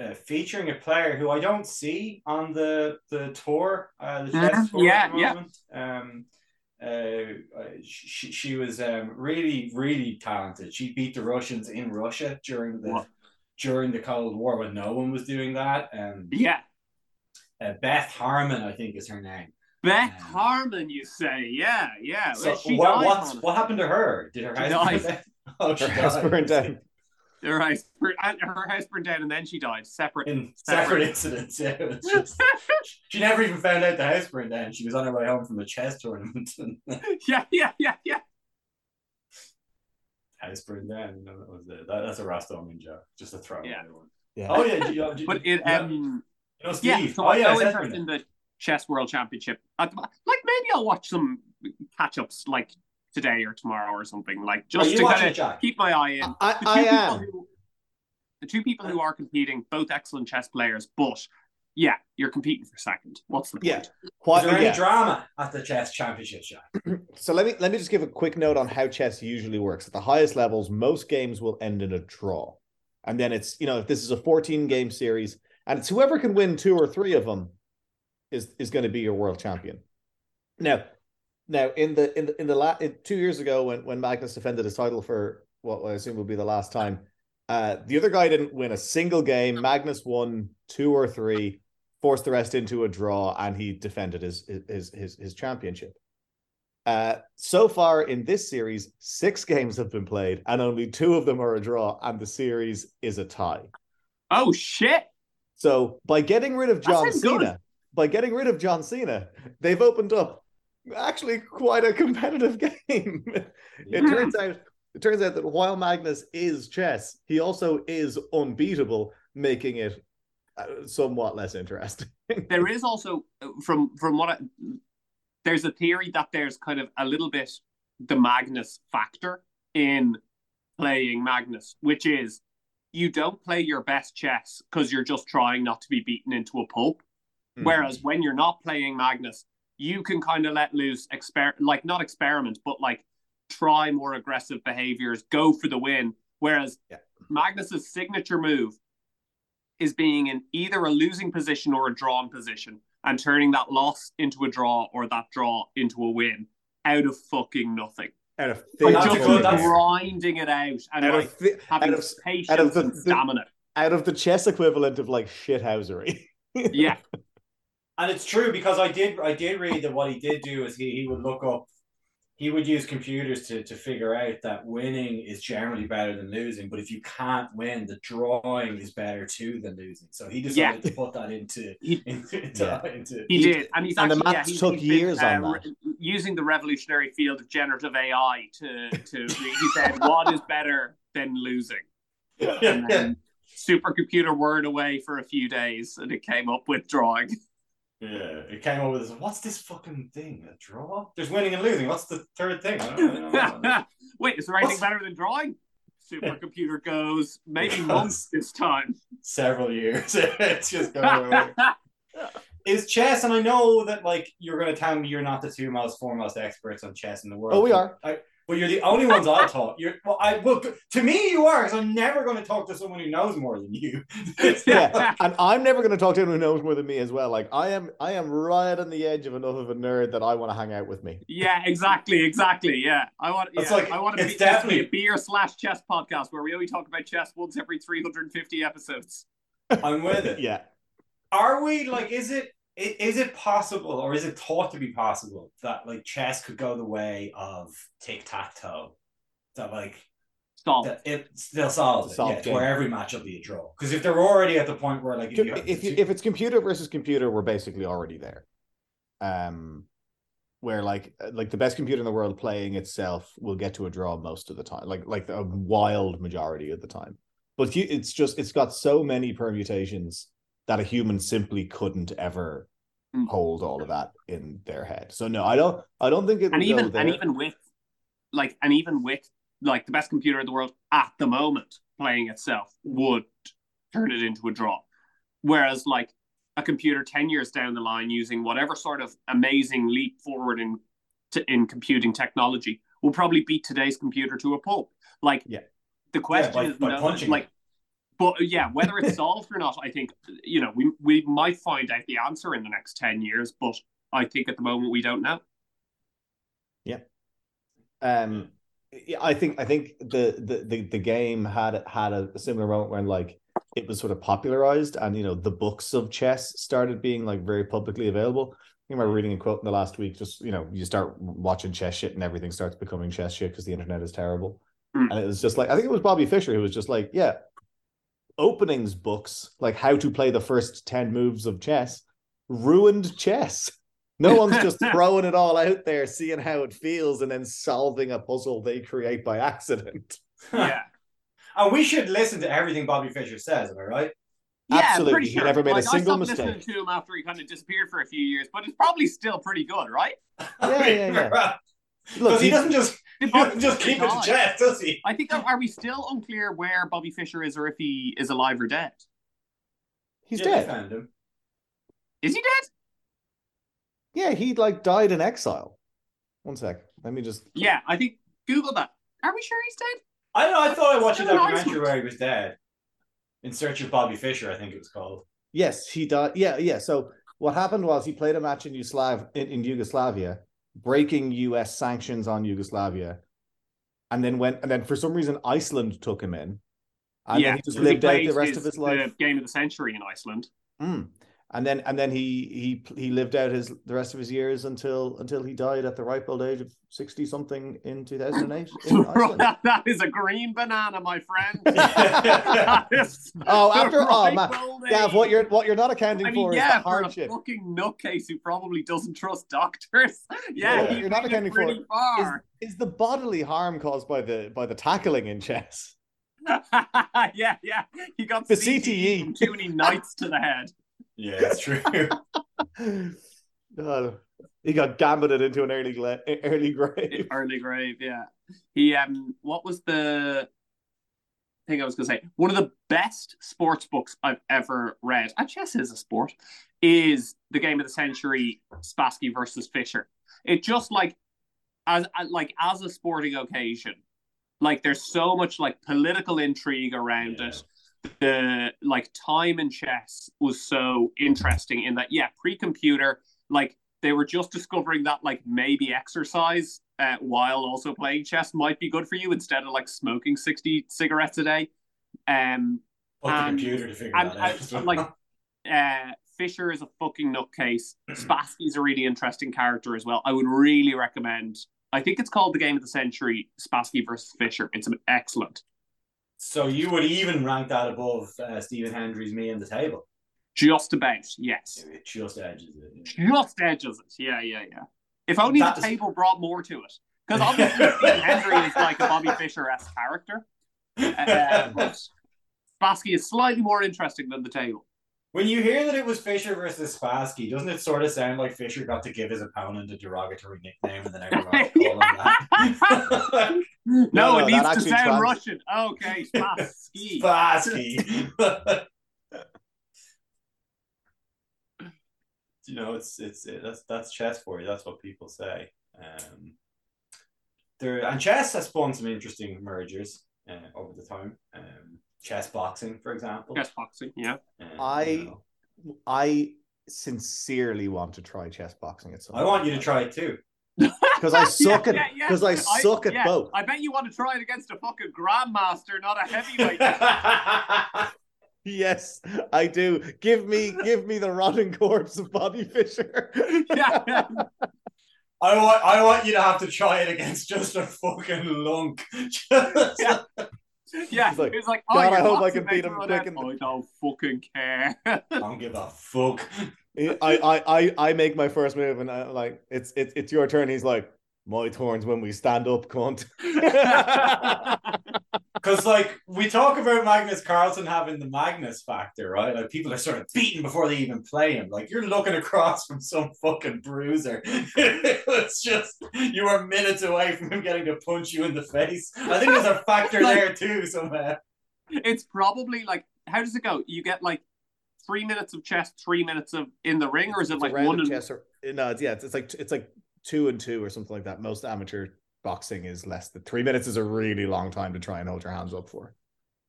Speaker 2: uh, featuring a player who I don't see on the the tour, uh, the chess
Speaker 1: Mhm.
Speaker 2: tour
Speaker 1: Yeah,
Speaker 2: at the
Speaker 1: yeah.
Speaker 2: moment. Um, uh, uh, she, she was um, really, really talented. She beat the Russians in Russia during the
Speaker 1: What?
Speaker 2: during the Cold War when no one was doing that. Um,
Speaker 1: Yeah.
Speaker 2: uh, Beth Harmon, I think, is her name.
Speaker 1: Beth
Speaker 2: Um,
Speaker 1: Harmon, you say? Yeah, yeah.
Speaker 2: So
Speaker 1: Well, she
Speaker 2: what what's, what happened to her? Did her
Speaker 1: She
Speaker 2: husband?
Speaker 1: died. <laughs>
Speaker 2: Oh, she
Speaker 3: Her house
Speaker 2: died. <laughs>
Speaker 3: burned down.
Speaker 1: Her house, bur- her house burned down and then she died. Separate.
Speaker 2: In separate incidents, yeah. <laughs> Just, <laughs> she never even found out the house burned down. She was on her way home from a chess tournament <laughs>
Speaker 1: yeah, yeah, yeah, yeah.
Speaker 2: house burned down. You know, that was it. That, that's a Rostonian joke. Just a throwaway
Speaker 1: Yeah.
Speaker 2: one.
Speaker 3: Yeah.
Speaker 2: Oh yeah, do you, do you-
Speaker 1: But it,
Speaker 2: yeah.
Speaker 1: um,
Speaker 2: you know Steve.
Speaker 1: yeah. So
Speaker 2: oh yeah,
Speaker 1: no
Speaker 2: I said
Speaker 1: interest in the chess world championship. Like maybe I'll watch some catch ups like today or tomorrow or something. Like just to kind of keep my eye in.
Speaker 3: I,
Speaker 1: The two
Speaker 3: I
Speaker 1: people
Speaker 3: am.
Speaker 1: who- the two people who uh, are competing, both excellent chess players, but yeah, you're competing for second. What's the point?
Speaker 3: Yeah.
Speaker 2: Is
Speaker 3: What,
Speaker 2: there any drama at the chess championship, Jack? <clears throat>
Speaker 3: So let me let me just give a quick note on how chess usually works. At the highest levels, most games will end in a draw. And then it's, you know, if this is a 14 game series and it's whoever can win two or three of them is is going to be your world champion. Now, now in the in the in the la- in, two years ago when when Magnus defended his title for what I assume will be the last time, uh the other guy didn't win a single game. Magnus won two or three, forced the rest into a draw, and he defended his his his his championship. Uh, so far in this series, six games have been played, and only two of them are a draw, and the series is a tie.
Speaker 1: Oh shit!
Speaker 3: So by getting rid of John. Cena, by getting rid of John Cena, they've opened up actually quite a competitive <laughs> game. it
Speaker 1: Yeah.
Speaker 3: turns out it turns out that while Magnus is chess, he also is unbeatable, making it uh, somewhat less interesting. <laughs>
Speaker 1: there is also from from what I, there's a theory that there's kind of a little bit the Magnus factor in playing Magnus, which is you don't play your best chess because you're just trying not to be beaten into a pulp.
Speaker 3: Hmm.
Speaker 1: Whereas when you're not playing Magnus, you can kind of let loose, exper like not experiment, but like try more aggressive behaviors, go for the win. Whereas
Speaker 3: Yeah.
Speaker 1: Magnus's signature move is being in either a losing position or a drawn position and turning that loss into a draw or that draw into a win out of fucking nothing.
Speaker 3: out of
Speaker 1: Like
Speaker 2: that's
Speaker 1: just
Speaker 2: good-
Speaker 1: grinding it out and
Speaker 3: out
Speaker 1: like
Speaker 3: of thi-
Speaker 1: having
Speaker 3: out of
Speaker 1: patience
Speaker 3: out of the-
Speaker 1: and
Speaker 3: the- out of the chess equivalent of like shithousery.
Speaker 1: Yeah. <laughs>
Speaker 2: And it's true because I did I did read that what he did do is he, he would look up he would use computers to, to figure out that winning is generally better than losing, but if you can't win, the drawing is better too than losing. So he decided to put that into <laughs>
Speaker 1: He-
Speaker 2: into, <laughs> into,
Speaker 3: Yeah.
Speaker 2: into
Speaker 1: He,
Speaker 3: He-
Speaker 1: did, and he's
Speaker 3: and the
Speaker 1: actually yeah,
Speaker 3: maths
Speaker 1: he's,
Speaker 3: took
Speaker 1: he's been,
Speaker 3: years on
Speaker 1: uh,
Speaker 3: that.
Speaker 1: re- using the revolutionary field of generative AI to to he said what is better than losing, <laughs> and then supercomputer word away for a few days, and it came up with drawing.
Speaker 2: Yeah, it came up with this. What's this fucking thing? A draw? There's winning and losing. What's the third thing? I don't, I don't know. <laughs>
Speaker 1: Wait, is there anything
Speaker 2: What's-
Speaker 1: better than drawing? Supercomputer goes maybe
Speaker 2: Because- <laughs>
Speaker 1: months this time.
Speaker 2: Several years. <laughs> it's just going away. Is chess, and I know that like you're going to tell me you're not the two most foremost experts on chess in the world.
Speaker 3: Oh, we are.
Speaker 2: I, well, you're the only ones I'll talk. You're well, I well to me you are because I'm never going to talk to someone who knows more than you. <laughs>
Speaker 3: yeah, and I'm never going to talk to anyone who knows more than me as well. Like I am, I am right on the edge of enough of a nerd that I want to hang out with me.
Speaker 1: Yeah, exactly, exactly. Yeah, I want.
Speaker 2: It's like-
Speaker 1: I want to be, this to be
Speaker 2: definitely-
Speaker 1: a beer slash chess podcast where we only talk about chess once every three hundred and fifty episodes.
Speaker 2: I'm with it. <laughs>
Speaker 3: Yeah,
Speaker 2: Are we like? Is it? I- Is it possible, or is it thought to be possible that like chess could go the way of tic tac toe? That like
Speaker 1: Stop.
Speaker 2: that it they'll solve it.
Speaker 3: Solve
Speaker 2: yeah, where every match will be a draw. Because if they're already at the point where like if you,
Speaker 3: if you,
Speaker 2: two-
Speaker 3: if it's computer versus computer, we're basically already there. Um, where like like the best computer in the world playing itself will get to a draw most of the time, like like a wild majority of the time. But you, it's just it's got so many permutations that a human simply couldn't ever
Speaker 1: Mm.
Speaker 3: hold all of that in their head. So no, I don't I don't think it
Speaker 1: and even
Speaker 3: there.
Speaker 1: and even with like and even with like the best computer in the world at the moment playing itself would turn it into a draw whereas like a computer 10 years down the line using whatever sort of amazing leap forward in to, in computing technology will probably beat today's computer to a pulp like
Speaker 3: Yeah.
Speaker 1: the question
Speaker 2: by-
Speaker 1: is
Speaker 2: by
Speaker 1: no,
Speaker 2: punching
Speaker 1: like
Speaker 2: it.
Speaker 1: But yeah whether it's solved or not i think you know we we might find out the answer in the next 10 years but i think at the moment we don't know Yeah.
Speaker 3: Um, yeah, I think I think the the the, the game had had a similar moment when like it was sort of popularized, and you know the books of chess started being like very publicly available. I remember reading a quote in the last week. Just you know, you start watching chess shit, and everything starts becoming chess shit because the internet is terrible.
Speaker 1: Mm.
Speaker 3: And it was just like I think it was Bobby Fischer who was just like, yeah, openings books, like how to play the first 10 moves of chess, ruined chess. No one's just <laughs> throwing it all out there, seeing how it feels, and then solving a puzzle they create by accident. <laughs>
Speaker 1: Yeah.
Speaker 2: And we should listen to everything Bobby Fischer says, am I right?
Speaker 1: Yeah,
Speaker 3: Absolutely.
Speaker 1: pretty
Speaker 3: He never made a
Speaker 1: like,
Speaker 3: single
Speaker 1: I stopped listening
Speaker 3: mistake.
Speaker 1: to him after he kind of disappeared for a few years, but it's probably still pretty good, right?
Speaker 3: Yeah, yeah, yeah. <laughs>
Speaker 2: Because
Speaker 3: Look,
Speaker 2: he
Speaker 3: he-
Speaker 2: doesn't just,
Speaker 1: Did <laughs>
Speaker 2: he
Speaker 1: Bobby
Speaker 2: just keep it to
Speaker 1: die?
Speaker 2: does he?
Speaker 1: I think are we still unclear where Bobby Fischer is or if he is alive or dead?
Speaker 3: he's
Speaker 2: Yeah,
Speaker 3: dead.
Speaker 2: found him.
Speaker 1: Is he dead?
Speaker 3: Yeah, he like died in exile. One sec. Let me just
Speaker 1: Yeah, I think Google that. Are we sure he's dead?
Speaker 2: I don't know. I thought I watched a documentary where he was dead. In Search of Bobby Fischer, I think it was called.
Speaker 3: Yes, he died. Yeah, yeah. So what happened was he played a match in Yugoslav in, in Yugoslavia, breaking US sanctions on Yugoslavia, and then went and then for some reason Iceland took him in. And
Speaker 1: yeah,
Speaker 3: then he just lived out the rest of his life.
Speaker 1: The game of the century in Iceland.
Speaker 3: Mm. And then and then he he he lived out his the rest of his years until until he died at the ripe old age of sixty something in two thousand eight <laughs> in Iceland.
Speaker 1: that is a green banana, my friend. <laughs>
Speaker 3: Oh, after oh
Speaker 1: ripe
Speaker 3: Gav, what you're what you're not accounting
Speaker 1: I mean,
Speaker 3: for
Speaker 1: yeah,
Speaker 3: is the
Speaker 1: for a
Speaker 3: hardship.
Speaker 1: fucking nutcase who probably doesn't trust doctors. <laughs> Yeah,
Speaker 2: Yeah.
Speaker 3: You're not accounting for Is, is the bodily harm caused by the by the tackling in chess?
Speaker 1: yeah, yeah. He got
Speaker 3: The
Speaker 1: CTE
Speaker 3: CTE.
Speaker 1: from too many knights to the head.
Speaker 2: Yeah, it's true. <laughs>
Speaker 3: God, he got gambited into an early gle- early grave. <laughs>
Speaker 1: Early grave, yeah. He um what was the thing I was gonna say? One of the best sports books I've ever read, and chess is a sport, is the game of the century Spassky versus Fischer. It just like as like as a sporting occasion, like there's so much like political intrigue around
Speaker 2: Yeah.
Speaker 1: it. The like time in chess was so interesting in that, yeah, pre-computer, like they were just discovering that like maybe exercise uh, while also playing chess might be good for you instead of like smoking 60 cigarettes a day. Um, And-
Speaker 2: computer to figure
Speaker 1: and,
Speaker 2: that out.
Speaker 1: like uh, Fischer is a fucking nutcase. <clears throat> Spassky's a really interesting character as well. I would really recommend. I think it's called the Game of the Century: Spassky versus Fischer. It's an excellent.
Speaker 2: So you would even rank that above uh, Stephen Hendry's Me and the Table.
Speaker 1: Just about, yes.
Speaker 2: It just edges it.
Speaker 1: Just edges it. Yeah, yeah, yeah. If only
Speaker 2: That
Speaker 1: the
Speaker 2: is-
Speaker 1: table brought more to it. Because <laughs> obviously Stephen Hendry is like a Bobby Fischer esque character. <laughs> Uh, but Spassky is slightly more interesting than the table.
Speaker 2: When you hear that it was Fischer versus Spassky, doesn't it sort of sound like Fischer got to give his opponent a derogatory nickname and then everyone else <laughs> call him that?
Speaker 1: No,
Speaker 3: no,
Speaker 1: it needs to
Speaker 3: actually
Speaker 1: sound
Speaker 3: trans-
Speaker 1: Russian. Okay, <laughs> Spassky.
Speaker 2: Spassky. <laughs> you know, it's it's it, that's that's chess for you. That's what people say. Um, there and chess has spawned some interesting mergers uh, over the time. Um, chess boxing, for example.
Speaker 1: Chess boxing, yeah.
Speaker 2: Um,
Speaker 3: I-
Speaker 2: you know.
Speaker 3: I sincerely want to try chess boxing at some
Speaker 2: I want you to try it too. <laughs>
Speaker 3: because I <laughs> suck
Speaker 1: Yeah,
Speaker 3: at
Speaker 1: yeah, yeah.
Speaker 3: because I suck at
Speaker 1: yeah,
Speaker 3: both.
Speaker 1: I bet you want to try it against a fucking grandmaster, not a heavyweight. <laughs>
Speaker 3: Yes, I do. Give me give me the rotting corpse of Bobby Fischer. <laughs>
Speaker 1: yeah.
Speaker 2: I want I want you to have to try it against just a fucking lunk. Just-
Speaker 1: Yeah. Yeah,
Speaker 3: He's like,
Speaker 1: it's like, oh,
Speaker 3: "God, I hope I can beat him quick
Speaker 1: that."
Speaker 3: in the-
Speaker 1: I don't fucking care. <laughs>
Speaker 2: I don't give a fuck.
Speaker 3: I, I I I make my first move and I'm like it's it's it's your turn. He's like my turns when we stand up, cunt. <laughs>
Speaker 2: Because like we talk about Magnus Carlsen having the Magnus factor, right? Like people are sort of beaten before they even play him. Like you're looking across from some fucking bruiser. <laughs> it's just you are minutes away from him getting to punch you in the face. I think there's a factor <laughs>
Speaker 1: Like-
Speaker 2: there too somewhere.
Speaker 1: it's probably like, how does it go? You get like three minutes of chess, three minutes of in the ring, or is it
Speaker 3: It's
Speaker 1: like one
Speaker 3: of
Speaker 1: and
Speaker 3: chess or no, it's, yeah, it's, it's like it's like two and two or something like that. Most amateur boxing is less than three minutes is a really long time to try and hold your hands up for.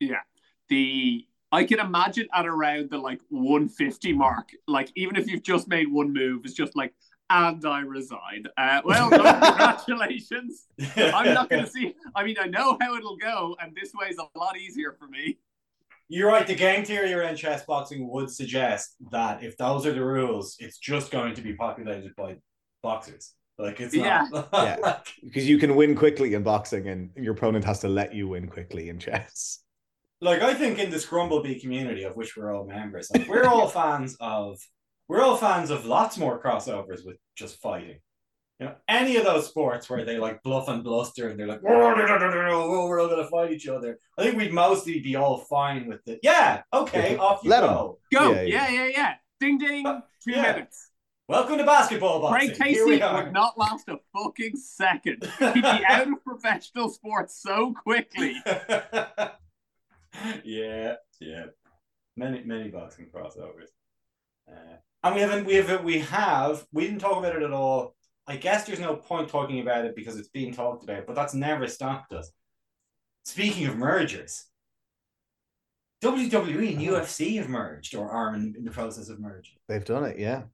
Speaker 1: Yeah. The I can imagine at around the like 150 mark, like even if you've just made one move, it's just like, and I resign. Uh, well, <laughs> no, congratulations. I'm not going to see. I mean, I know how it'll go, and this way is a lot easier for me.
Speaker 2: You're right. The game theory around chess boxing would suggest that if those are the rules, it's just going to be populated by boxers. Like it's
Speaker 1: Yeah.
Speaker 2: not. <laughs>
Speaker 3: Yeah. because you can win quickly in boxing, and your opponent has to let you win quickly in chess.
Speaker 2: like I think in the Scrumblebee community of which we're all members, like we're all <laughs> fans of we're all fans of lots more crossovers with just fighting. You know, any of those sports where they like bluff and bluster and they're like, "Oh, no, no, no, no, no, oh, we're all gonna fight each other. I think we'd mostly be all fine with it. Yeah, okay, off you
Speaker 3: Let 'em.
Speaker 2: go.
Speaker 1: Go.
Speaker 3: Yeah,
Speaker 1: Yeah,
Speaker 3: yeah.
Speaker 1: yeah, yeah. Ding ding. Two
Speaker 2: yeah.
Speaker 1: minutes.
Speaker 2: Welcome to basketball boxing.
Speaker 1: Craig
Speaker 2: Here we
Speaker 1: Casey
Speaker 2: are.
Speaker 1: would not last a fucking second. He'd be <laughs> out of professional sports so quickly. <laughs>
Speaker 2: yeah, yeah. Many many boxing crossovers. Uh, and we haven't we have we have we didn't talk about it at all. I guess there's no point talking about it because it's being talked about, but that's never stopped us. Speaking of mergers, WWE and UFC have merged or are in, in the process of merging.
Speaker 3: They've done it, yeah.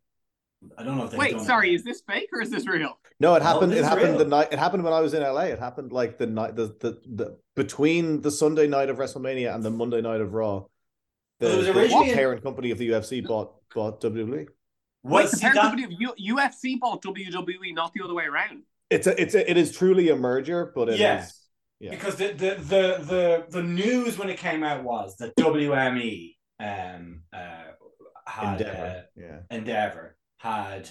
Speaker 2: I don't know if they've
Speaker 1: Wait, sorry, is this fake or is this real?
Speaker 3: No, it happened.
Speaker 2: this
Speaker 3: It
Speaker 2: is
Speaker 3: happened
Speaker 2: real.
Speaker 3: the night. It happened when I was in LA. It happened like the night, the the the between the Sunday night of WrestleMania and the Monday night of Raw. The,
Speaker 2: Well,
Speaker 3: the
Speaker 2: originally
Speaker 3: parent company of the UFC bought bought WWE.
Speaker 1: Wait,
Speaker 2: Well,
Speaker 1: the parent
Speaker 2: that-
Speaker 1: company of U- UFC bought WWE, not the other way around.
Speaker 3: It's a it's a it is truly a merger, but it is
Speaker 2: Yeah.
Speaker 3: yeah.
Speaker 2: Because the, the the the the news when it came out was that WME um uh had
Speaker 3: Endeavor. yeah.
Speaker 2: uh, Endeavor had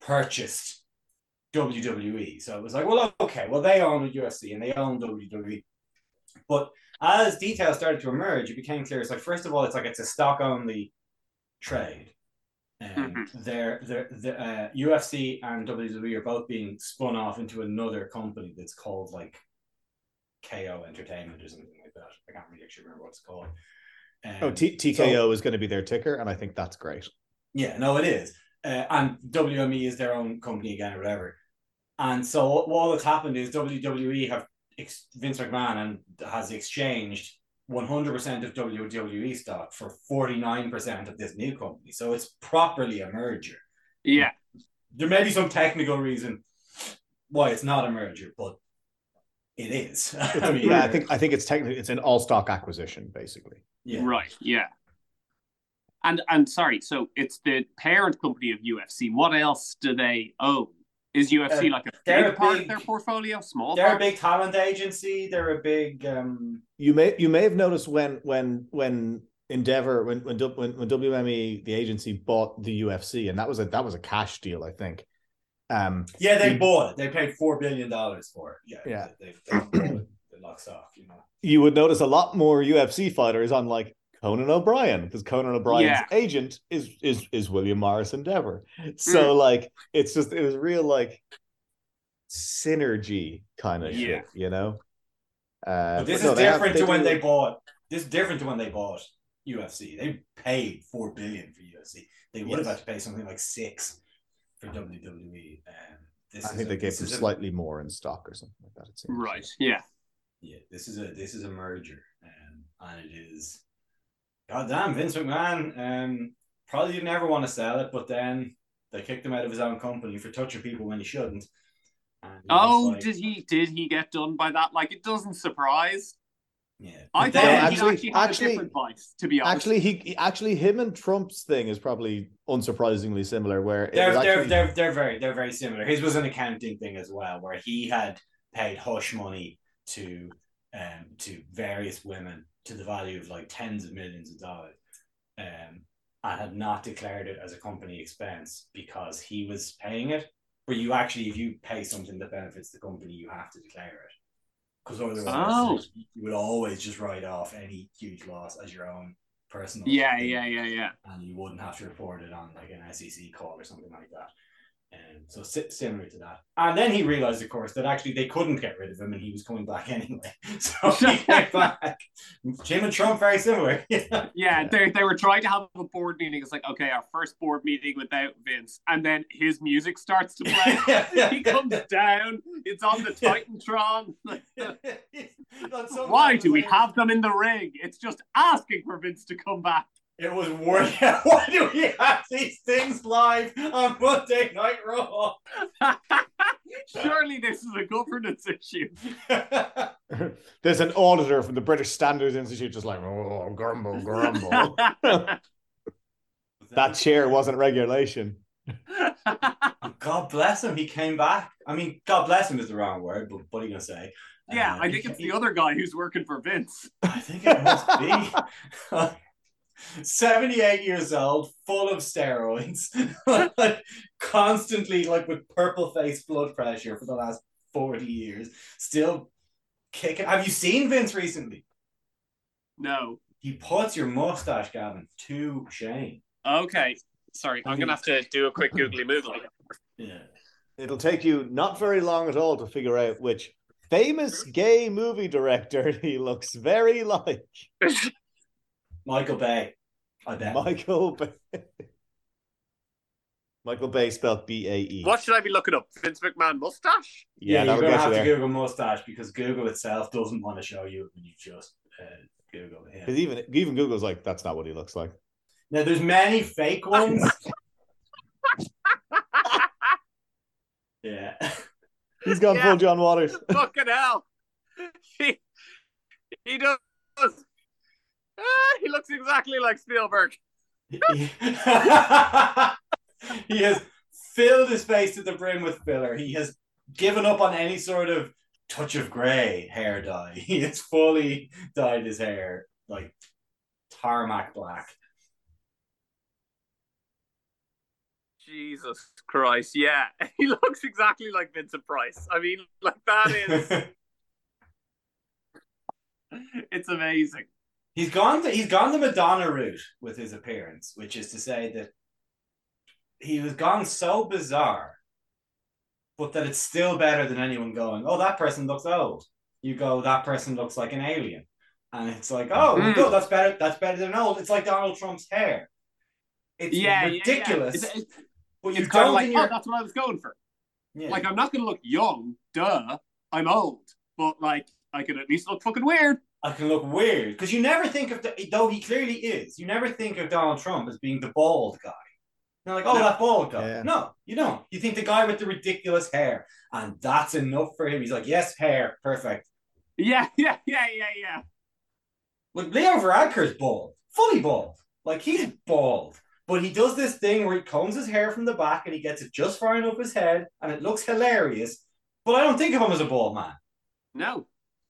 Speaker 2: purchased WWE. So it was like, well, okay, well they own the UFC and they own WWE. But as details started to emerge, it became clear. It's like first of all, it's like it's a stock only trade. Um, they're, they're, the uh, UFC and WWE are both being spun off into another company that's called like KO Entertainment or something like that. I can't really actually remember what it's called. Um,
Speaker 3: Oh, T- TKO is going to be their ticker, and I think that's great.
Speaker 2: yeah, no, it is. Uh, and WME is their own company again or whatever. And so what, what has happened is WWE have ex- Vince McMahon and has exchanged 100% of WWE stock for 49% of this new company. So it's properly a merger.
Speaker 1: Yeah.
Speaker 2: There may be some technical reason why it's not a merger, but it is. <laughs> I mean,
Speaker 3: yeah, I think I think it's technically it's an all stock acquisition, basically.
Speaker 2: yeah.
Speaker 1: Right. Yeah. And and sorry, so it's the parent company of UFC. What else do they own? Is UFC
Speaker 2: Uh,
Speaker 1: like a big part
Speaker 2: big-
Speaker 1: of their portfolio? Small
Speaker 2: They're a big talent agency. They're a big. Um,
Speaker 3: You may you may have noticed when when when Endeavor when when when, when WME the agency bought the UFC, and that was a that was a cash deal, I think. Um,
Speaker 2: Yeah, they
Speaker 3: You-
Speaker 2: bought it. They paid four billion dollars for it. Yeah,
Speaker 3: Yeah.
Speaker 2: They, they've, they've it. It locks off. You know.
Speaker 3: you would notice a lot more UFC fighters on like Conan O'Brien because Conan O'Brien's
Speaker 1: Yeah.
Speaker 3: agent is is is William Morris Endeavor. So like it's just it was real like synergy kind of
Speaker 1: Yeah.
Speaker 3: shit, you know. Uh,
Speaker 2: But this
Speaker 3: no,
Speaker 2: is
Speaker 3: they have-
Speaker 2: different to when
Speaker 3: do-
Speaker 2: they bought. This is different to when they bought UFC. They paid four billion for UFC. They would have had to pay something like six for WWE. Um, this
Speaker 3: I
Speaker 2: is
Speaker 3: think
Speaker 2: a-
Speaker 3: they gave them
Speaker 2: is a-
Speaker 3: slightly more in stock or something like that. It seems.
Speaker 1: Right. Yeah.
Speaker 2: Yeah, this is a this is a merger, um, and it is. God damn, Vince McMahon. Um, probably didn't ever want to sell it, but then they kicked him out of his own company for touching people when he shouldn't. He
Speaker 1: Oh,
Speaker 2: like-
Speaker 1: did he did he get done by that? Like it doesn't surprise.
Speaker 2: Yeah,
Speaker 1: I thought
Speaker 2: then-
Speaker 1: he
Speaker 3: actually-
Speaker 1: actually, had
Speaker 3: actually-
Speaker 1: a different vice, to be honest.
Speaker 3: Actually, he he- actually him and Trump's thing is probably unsurprisingly similar. Where
Speaker 2: they're, they're,
Speaker 3: actually-
Speaker 2: they're, they're very they're very similar. His was an accounting thing as well, where he had paid hush money to um to various women to the value of like tens of millions of dollars, um, and had not declared it as a company expense because he was paying it. Where you actually, if you pay something that benefits the company, you have to declare it. Because otherwise,
Speaker 1: Oh.
Speaker 2: you would always just write off any huge loss as your own personal.
Speaker 1: yeah, yeah, yeah, yeah.
Speaker 2: and you wouldn't have to report it on like an SEC call or something like that. And so si- similar to that. And then he realized, of course, that actually they couldn't get rid of him and he was coming back <laughs> anyway. So he <laughs> came back. Jim and Trump very similar. <laughs> yeah.
Speaker 1: Yeah, they, they were trying to have a board meeting. It's like, okay, our first board meeting without Vince. And then his music starts to play. he comes down. It's on the Titantron. Why do we have them in the ring? It's just asking for Vince to come back.
Speaker 2: It was worth <laughs> Why do we have these things live on Monday Night Raw? <laughs>
Speaker 1: Surely this is a governance issue. <laughs>
Speaker 3: There's an auditor from the British Standards Institute just like, oh, grumble, grumble. that chair wasn't regulation.
Speaker 2: God bless him. He came back. I mean, God bless him is the wrong word, but what are you gonna say?
Speaker 1: yeah,
Speaker 2: Uh,
Speaker 1: I
Speaker 2: he-
Speaker 1: think it's
Speaker 2: he-
Speaker 1: the other guy who's working for Vince.
Speaker 2: I think it must be. 78 years old, full of steroids, <laughs> like, constantly like with purple face blood pressure for the last 40 years, still kicking. Have you seen Vince recently?
Speaker 1: No.
Speaker 2: He puts your mustache, Gavin, to shame.
Speaker 1: Okay. Sorry, I'm gonna have to do a quick googly moogly.
Speaker 2: Yeah.
Speaker 3: It'll take you not very long at all to figure out which famous gay movie director <laughs> he looks very like. <laughs>
Speaker 2: Michael Bay. I bet.
Speaker 3: Michael Bay. <laughs> Michael Bay spelled B A E.
Speaker 1: What should I be looking up? Vince McMahon mustache?
Speaker 3: Yeah,
Speaker 2: you're gonna have
Speaker 3: you
Speaker 2: to. Google mustache because Google itself doesn't want to show you when you just uh, Google him.
Speaker 3: Because even even Google's like, that's not what he looks like.
Speaker 2: Now, there's many fake ones. <laughs> yeah.
Speaker 3: He's gone
Speaker 1: Yeah.
Speaker 3: full John Waters.
Speaker 1: Fucking hell. <laughs> He, he does. Ah, he looks exactly like Spielberg. <laughs>
Speaker 2: he has filled his face to the brim with filler. He has given up on any sort of touch of grey hair dye. <laughs> He has fully dyed his hair like tarmac black.
Speaker 1: Jesus Christ. Yeah. <laughs> He looks exactly like Vincent Price. I mean, like that is it's amazing.
Speaker 2: He's gone the, he's gone the Madonna route with his appearance, which is to say that he was gone so bizarre, but that it's still better than anyone going, oh, that person looks old. You go, that person looks like an alien. And it's like, oh,
Speaker 1: Mm.
Speaker 2: no, that's better. That's better than old. It's like Donald Trump's hair. It's
Speaker 1: Yeah, yeah, yeah.
Speaker 2: ridiculous.
Speaker 1: It's, it's,
Speaker 2: but you
Speaker 1: it's kind of
Speaker 2: don't
Speaker 1: like,
Speaker 2: your,
Speaker 1: oh, that's what I was going for.
Speaker 2: yeah.
Speaker 1: Like, I'm not going to look young, duh. I'm old, but like, I could at least look fucking weird.
Speaker 2: I can look weird because you never think of the though he clearly is. You never think of Donald Trump as being the bald guy. You're like, oh,
Speaker 1: No.
Speaker 2: that bald guy.
Speaker 3: Yeah.
Speaker 2: No, you don't. You think the guy with the ridiculous hair, and that's enough for him. He's like, yes, hair, perfect.
Speaker 1: Yeah, <laughs> yeah, yeah, yeah, yeah.
Speaker 2: Like Leo Varadkar's bald, fully bald. Like he's bald, but he does this thing where he combs his hair from the back and he gets it just far enough his head, and it looks hilarious. But I don't think of him as a bald man.
Speaker 1: No.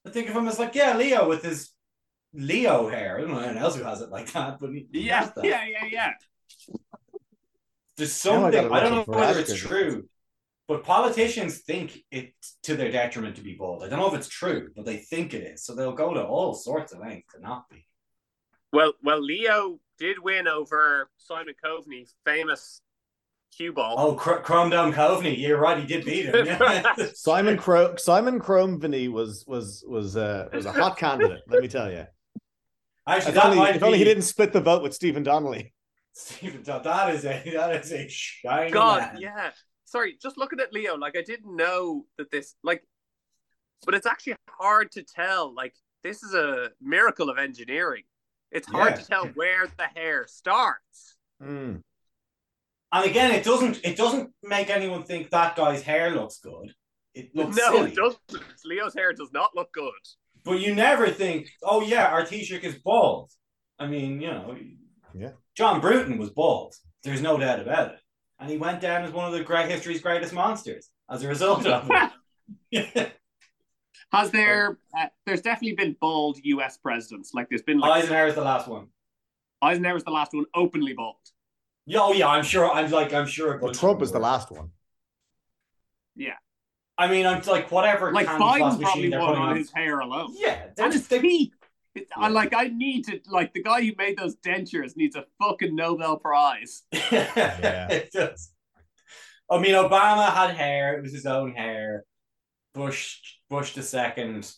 Speaker 2: I think of him as like, yeah, Leo with his Leo hair. I don't know anyone else who has it like that, but he, he
Speaker 1: Yeah,
Speaker 2: that.
Speaker 1: yeah, yeah, yeah.
Speaker 2: There's
Speaker 3: Now I
Speaker 2: something I, don't know
Speaker 3: up
Speaker 2: whether it's true, but politicians think it to their detriment to be bald. I don't know if it's true, but they think it is, so they'll go to all sorts of lengths to not be.
Speaker 1: Well, well, Leo did win over Simon Coveney, famous cue ball.
Speaker 2: Oh, Cr- Chrome Dome Coveney, you're right, he did beat him. Yeah. <laughs>
Speaker 3: Simon Cro- Simon Cromveny was was was uh, was a hot candidate. Let me tell you.
Speaker 2: Actually,
Speaker 3: If only,
Speaker 2: might
Speaker 3: if only he didn't split the vote with Stephen Donnelly.
Speaker 2: Stephen, that that is a that is a shiny
Speaker 1: God,
Speaker 2: man.
Speaker 1: yeah. Sorry, just looking at Leo, like I didn't know that this, like, but it's actually hard to tell. Like, this is a miracle of engineering. It's hard
Speaker 2: Yeah.
Speaker 1: to tell where the hair starts.
Speaker 3: Mm.
Speaker 2: And again, it doesn't it doesn't make anyone think that guy's hair looks good. It looks
Speaker 1: no,
Speaker 2: silly.
Speaker 1: it doesn't. Leo's hair does not look good.
Speaker 2: But you never think, oh yeah, our Taoiseach is bald. I mean, you know,
Speaker 3: Yeah.
Speaker 2: John Bruton was bald. There's no doubt about it, and he went down as one of the great history's greatest monsters as a result of it. <laughs>
Speaker 1: Has there? Uh, there's definitely been bald U.S. presidents. Like there's been like
Speaker 2: Eisenhower's the last one.
Speaker 1: Eisenhower's the last one openly bald.
Speaker 2: Yeah, oh yeah, I'm sure. I'm like, I'm sure. a
Speaker 3: Well, Trump
Speaker 2: of
Speaker 3: was the last one. Yeah.
Speaker 2: I mean, I'm like whatever.
Speaker 1: Like
Speaker 2: candy
Speaker 1: Biden's probably
Speaker 2: they're
Speaker 1: one
Speaker 2: putting
Speaker 1: on
Speaker 2: on.
Speaker 1: his hair alone.
Speaker 2: Yeah,
Speaker 1: And
Speaker 2: there's
Speaker 1: his teeth. It- I
Speaker 2: Yeah.
Speaker 1: like. I need to like the guy who made those dentures needs a fucking Nobel Prize. <laughs>
Speaker 3: Yeah.
Speaker 2: it does. I mean, Obama had hair; it was his own hair. Bush, Bush the second.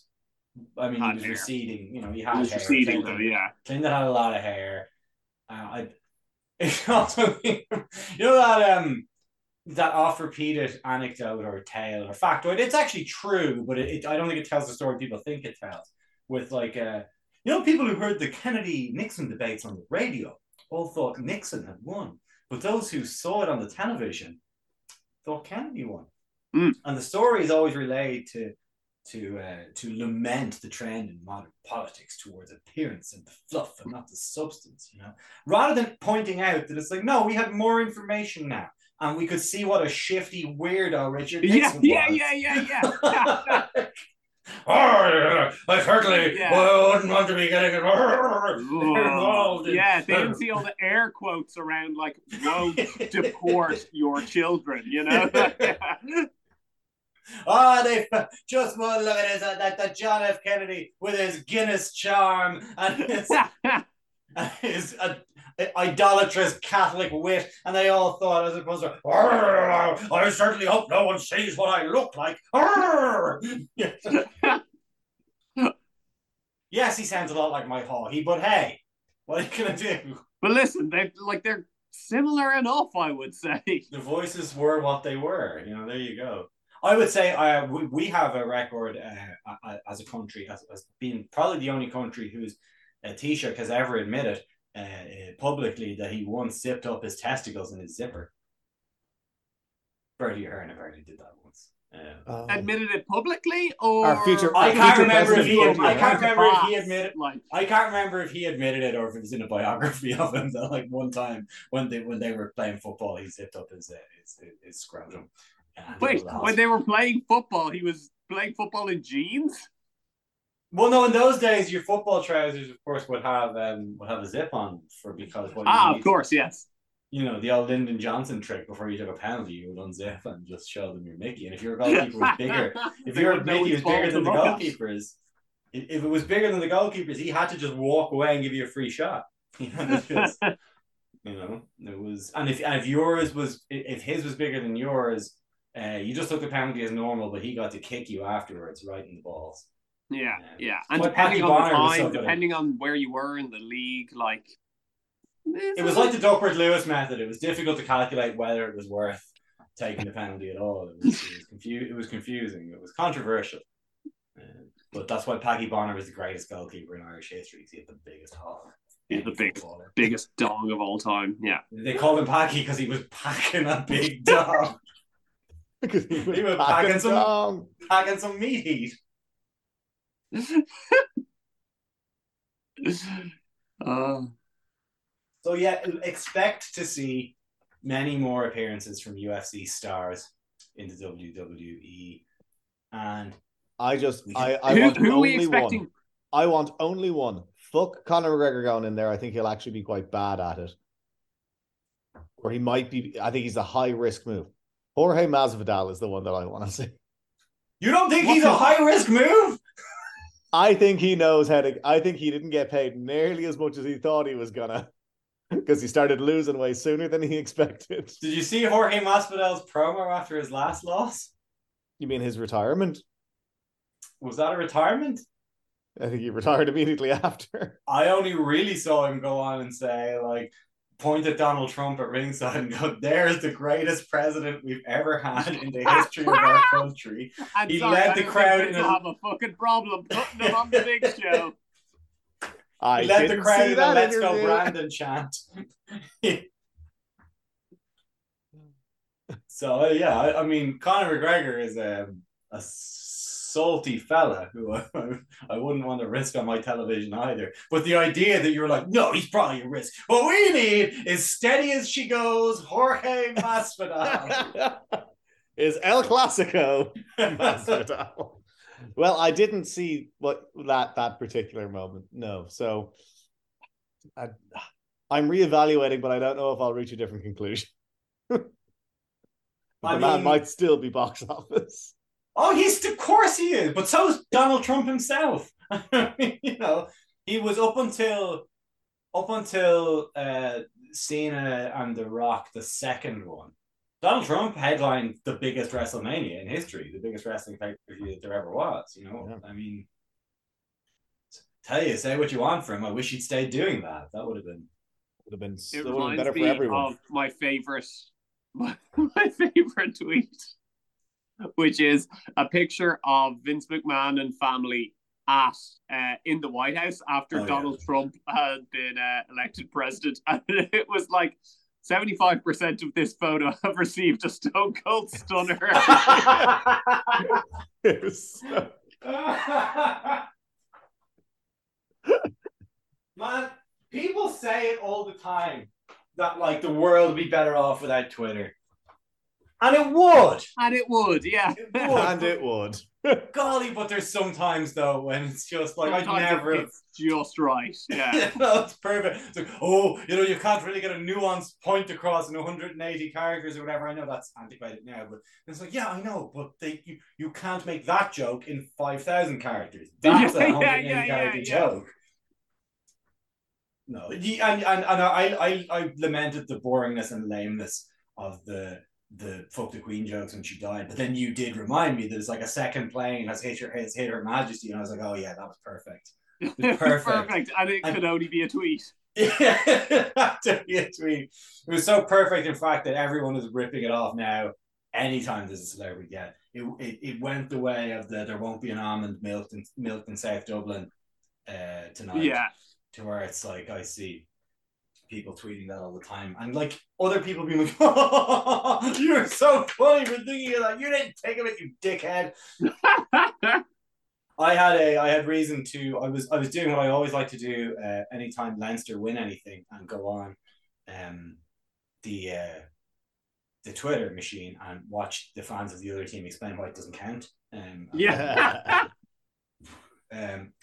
Speaker 2: I mean,
Speaker 1: Had
Speaker 2: he was
Speaker 1: hair.
Speaker 2: receding. You know, he
Speaker 1: It
Speaker 2: had
Speaker 1: was
Speaker 2: hair.
Speaker 1: receding
Speaker 2: Clinton,
Speaker 1: though. Yeah.
Speaker 2: Clinton had a lot of hair. Uh, I. It's also, <laughs> you know that um that oft repeated anecdote or tale or factoid. It's actually true, but it, it I don't think it tells the story people think it tells. With like uh, you know, people who heard the Kennedy Nixon debates on the radio all thought Nixon had won, but those who saw it on the television thought Kennedy won.
Speaker 1: Mm.
Speaker 2: And the story is always relayed to to uh, to lament the trend in modern politics towards appearance and the fluff and not the substance, you know, rather than pointing out that it's like, no, we have more information now. and we could see what a shifty weirdo Richard
Speaker 1: Yeah,
Speaker 2: Nixon
Speaker 1: yeah,
Speaker 2: was.
Speaker 1: yeah, yeah, yeah.
Speaker 2: Oh, <laughs> I certainly
Speaker 1: Yeah.
Speaker 2: well, I wouldn't want to be getting <laughs> involved. in-
Speaker 1: yeah, they didn't see all the air quotes around like won't <laughs> deport your children, you know?
Speaker 2: Oh, <laughs> they <laughs> just one look at uh, that, that John F. Kennedy with his Guinness charm and his, <laughs> and his uh, idolatrous Catholic wit, and they all thought, as opposed to, I certainly hope no one sees what I look like. Yes, he sounds a lot like Mike Hawkey, but hey, what are you gonna do?
Speaker 1: but listen, they like they're similar enough, I would say.
Speaker 2: the voices were what they were. You know, there you go. I would say uh, we, we have a record uh, uh, as a country, as, as being probably the only country whose uh, Taoiseach has ever admitted uh, uh, publicly that he once zipped up his testicles in his zipper. Bertie Ahern apparently did that once. Um,
Speaker 3: Um,
Speaker 1: Admitted it publicly, or
Speaker 3: Our future-
Speaker 2: I can't
Speaker 3: future
Speaker 2: remember if he.
Speaker 3: will
Speaker 2: I can't remember if he admitted.
Speaker 1: Like,
Speaker 2: I can't remember if he admitted it or if it was in a biography <laughs> of him. That like one time when they when they were playing football, he zipped up his uh, his, his scrotum. And it
Speaker 1: wait, when they were playing football, he was playing football in jeans.
Speaker 2: Well, no, in those days, your football trousers, of course, would have um would have a zip on for because what
Speaker 1: Ah, of course, yes.
Speaker 2: you know the old Lyndon Johnson trick before you took a penalty, you would unzip and just show them your Mickey. And if your goalkeeper was bigger, <laughs> if your Mickey was bigger than the
Speaker 1: to look at.
Speaker 2: goalkeepers, if if it was bigger than the goalkeepers, he had to just walk away and give you a free shot. <laughs> You know, just- <laughs> you know, it was, and if and if yours was, if his was bigger than yours, uh, you just took the penalty as normal, but he got to kick you afterwards, right in the balls.
Speaker 1: Yeah,
Speaker 2: Yeah.
Speaker 1: yeah. And depending on the
Speaker 2: Bonner
Speaker 1: time, depending on where you were in the league, like
Speaker 2: It was like the Duckworth Lewis method. It was difficult to calculate whether it was worth taking the penalty at all. It was, it was, confu- it was confusing. It was controversial. Uh, but that's why Packie Bonner was the greatest goalkeeper in Irish history. 'cause He had the biggest hog.
Speaker 1: He's the big- biggest dog of all time. Yeah.
Speaker 2: They called him Packie because he was packing a big <laughs> dog,
Speaker 3: because he was
Speaker 2: He was
Speaker 3: packing
Speaker 2: packing some-
Speaker 3: down.
Speaker 2: packing some meat heat. <laughs>
Speaker 1: uh,
Speaker 2: So yeah, expect to see many more appearances from UFC stars in the WWE, and
Speaker 3: I just, I, I
Speaker 1: who,
Speaker 3: want
Speaker 1: who are we
Speaker 3: only one. I want only one. Fuck Conor McGregor going in there. I think he'll actually be quite bad at it. Or he might be. I think he's a high risk move. Jorge Masvidal is the one that I want to see.
Speaker 2: you don't think
Speaker 1: What
Speaker 2: he's a high risk move?
Speaker 3: I think he knows how to. I think he didn't get paid nearly as much as he thought he was gonna, because he started losing way sooner than he expected.
Speaker 2: Did you see Jorge Masvidal's promo after his last loss?
Speaker 3: You mean his retirement?
Speaker 2: Was that a retirement?
Speaker 3: I think he retired immediately <laughs> after.
Speaker 2: I only really saw him go on and say, like, point at Donald Trump at ringside and go, there's the greatest president we've ever had in the history of our <laughs> country.
Speaker 1: And
Speaker 2: He
Speaker 1: sorry,
Speaker 2: led
Speaker 1: I
Speaker 2: the crowd
Speaker 1: think
Speaker 2: in a-
Speaker 1: have a fucking problem putting him on the big <laughs> show.
Speaker 3: I
Speaker 2: He led the crowd in a Let's Go. Brandon chant. <laughs> so, uh, yeah, I, I mean, Conor McGregor is um, a salty fella who <laughs> I, I wouldn't want to risk on my television either. But the idea that you're like, no, he's probably a risk. What we need is steady as she goes, Jorge Masvidal. <laughs>
Speaker 3: is El Clasico Masvidal. <laughs> well, I didn't see what that that particular moment. No, so I, I'm reevaluating, but I don't know if I'll reach a different conclusion. the
Speaker 2: I
Speaker 3: man
Speaker 2: mean-
Speaker 3: might still be box office.
Speaker 2: Oh, he's of course he is, but so is Donald Trump himself. <laughs> you know, he was up until up until uh Cena and The Rock, the second one. Donald Trump headlined the biggest WrestleMania in history, the biggest wrestling pay per view that there ever was. You know,
Speaker 3: Yeah.
Speaker 2: I mean, tell you, say what you want for him. I wish he'd stayed doing that. That would have been.
Speaker 3: Would have been,
Speaker 1: It
Speaker 3: would have been better for everyone.
Speaker 1: of my favorite, my, <laughs> my favorite tweet, which is a picture of Vince McMahon and family at uh, in the White House after
Speaker 2: Oh, yeah.
Speaker 1: Donald Trump had been uh, elected president, <laughs> and it was like. 75% of this photo <laughs> have received a stone cold stunner. <laughs>
Speaker 3: It was so-
Speaker 2: Man, people say it all the time that like the world would be better off without Twitter. And it would.
Speaker 1: And it would, yeah.
Speaker 2: It would. <laughs>
Speaker 3: and it would.
Speaker 2: Golly, but there's sometimes though when it's just like
Speaker 1: Sometimes
Speaker 2: I never.
Speaker 1: It's just right. Yeah. <laughs>
Speaker 2: no, it's perfect. It's like, oh, you know, you can't really get a nuanced point across in 180 characters or whatever. I know that's antiquated now, but it's like, yeah, I know, but they you, you can't make that joke in 5,000 characters. <laughs> That's
Speaker 1: Yeah,
Speaker 2: a
Speaker 1: yeah,
Speaker 2: 180
Speaker 1: yeah,
Speaker 2: character
Speaker 1: yeah.
Speaker 2: joke. No, and and, and I, I I lamented the boringness and lameness of the the fuck the queen jokes when she died, but then you did remind me that it's like a second plane has hit her has hit her majesty, and I was like, oh yeah, that was perfect. <laughs> Perfect.
Speaker 1: And it
Speaker 2: And-
Speaker 1: could only be a tweet. <laughs>
Speaker 2: Yeah, to be a tweet. It was so perfect, in fact, that everyone is ripping it off now. Anytime there's a celebrity get it, it, it went the way of the there won't be an almond milked in milked in South Dublin uh, tonight.
Speaker 1: Yeah.
Speaker 2: to where it's like I see people tweeting that all the time, and like other people being like, <laughs> oh, "You're so funny for thinking of that. You didn't think of it, you dickhead." <laughs> I had a I had reason to I was I was doing what I always like to do uh, anytime Leinster win anything and go on um the uh, the Twitter machine and watch the fans of the other team explain why it doesn't count. Um,
Speaker 1: Yeah. <laughs>
Speaker 2: um,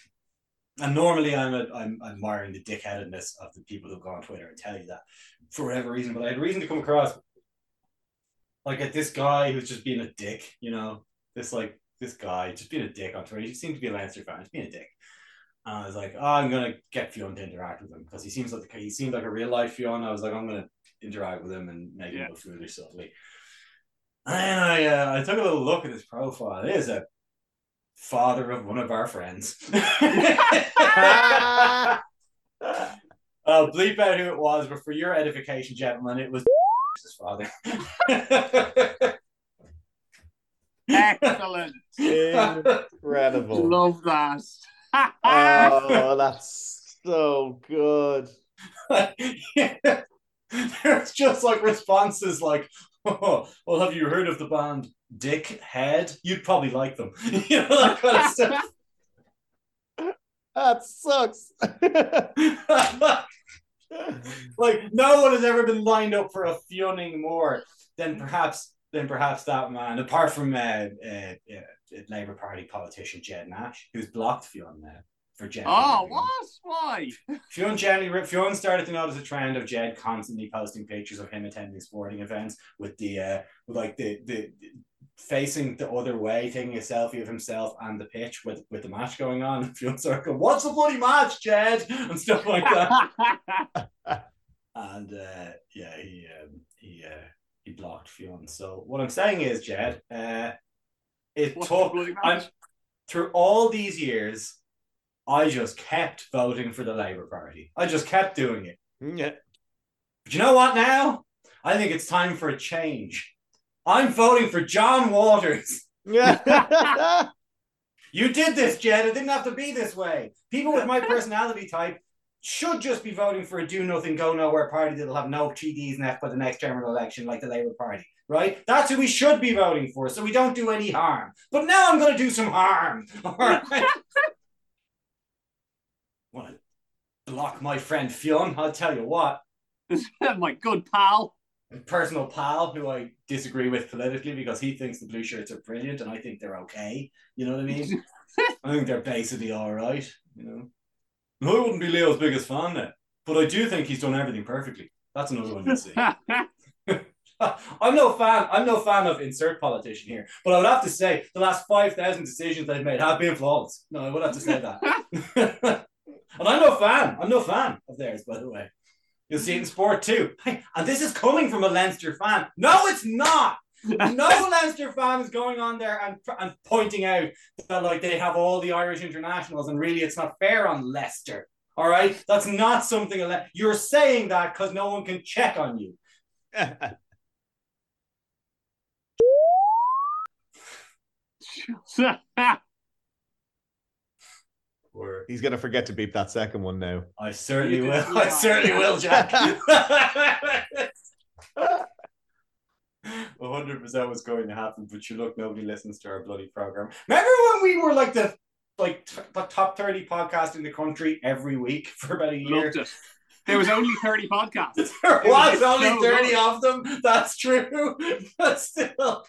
Speaker 2: and normally I'm a, I'm admiring the dickheadedness of the people who go on Twitter and tell you that for whatever reason. But I had reason to come across like at this guy who's just being a dick, you know, this like this guy just being a dick on Twitter. He seemed to be a Leinster fan, just being a dick. And I was like, oh, I'm gonna get Fionn to interact with him because he seems like he seemed like a real life Fionn. I was like, I'm gonna interact with him and make
Speaker 1: Yeah.
Speaker 2: him look foolish subtly. And then I uh, I took a little look at his profile. It is a father of one of our friends. I'll <laughs> <laughs> uh, bleep out who it was, but for your edification, gentlemen, it was <laughs> his father.
Speaker 1: Excellent.
Speaker 3: Incredible.
Speaker 1: Love that.
Speaker 3: Oh, that's so good.
Speaker 2: There's just like responses like, oh, well, have you heard of the band Dickhead? You'd probably like them. <laughs> you know, that kind of stuff. <laughs>
Speaker 3: That sucks. <laughs>
Speaker 2: like no one has ever been lined up for a fionning more than perhaps than perhaps that man, apart from uh, uh, uh, Labour Party politician Ged Nash, who's blocked Fionn now for Ged.
Speaker 1: oh, what? Why?
Speaker 2: Fionn generally Fionn started to notice a trend of Ged constantly posting pictures of him attending sporting events with the uh, with like the the facing the other way, taking a selfie of himself and the pitch with with the match going on. Fionn started going, "What's the bloody match, Ged?" <laughs> and stuff like that. <laughs> and uh, yeah, he um, he uh, he blocked Fionn. So what I'm saying is, Ged, uh, it
Speaker 1: What's
Speaker 2: took I'm through all these years. I just kept voting for the Labour Party. I just kept doing it.
Speaker 3: Yeah.
Speaker 2: But you know what now? I think it's time for a change. I'm voting for John Waters.
Speaker 3: Yeah. <laughs> <laughs>
Speaker 2: You did this, Ged. It didn't have to be this way. People with my personality type should just be voting for a do nothing, go nowhere party that'll have no TDs left by the next general election, like the Labour Party, right? That's who we should be voting for, so we don't do any harm. But now I'm going to do some harm. <laughs> All right? Want to block my friend Fionn? I'll tell you what.
Speaker 1: My good pal.
Speaker 2: A personal pal who I disagree with politically because he thinks the blue shirts are brilliant and I think they're okay. You know what I mean? <laughs> I think they're basically all right. You know, I wouldn't be Leo's biggest fan now, but I do think he's done everything perfectly. That's another one you'd see. <laughs> <laughs> I'm no fan. I'm no fan of insert politician here, but I would have to say the last five thousand decisions they've made have been flawless. No, I would have to say that. and I'm no fan. I'm no fan of theirs, by the way. You'll see it in sport too. Hey, and this is coming from a Leinster fan. No, it's not. No <laughs> Leinster fan is going on there and, and pointing out that like they have all the Irish internationals, and really it's not fair on Leicester. All right, that's not something Le- you're saying that because no one can check on you. <laughs> <laughs> Or
Speaker 3: He's gonna forget to beep that second one now.
Speaker 2: I certainly will.
Speaker 1: did-
Speaker 2: I certainly will, Jack. <laughs> A hundred percent was going to happen, but you look, nobody listens to our bloody program. Remember when we were like the like t- the top thirty podcast in the country every week for about a year?
Speaker 1: Loved it. There was only 30 podcasts. <laughs>
Speaker 2: There
Speaker 1: It was
Speaker 2: was only
Speaker 1: so
Speaker 2: 30
Speaker 1: good.
Speaker 2: of them. That's true. <laughs> But still.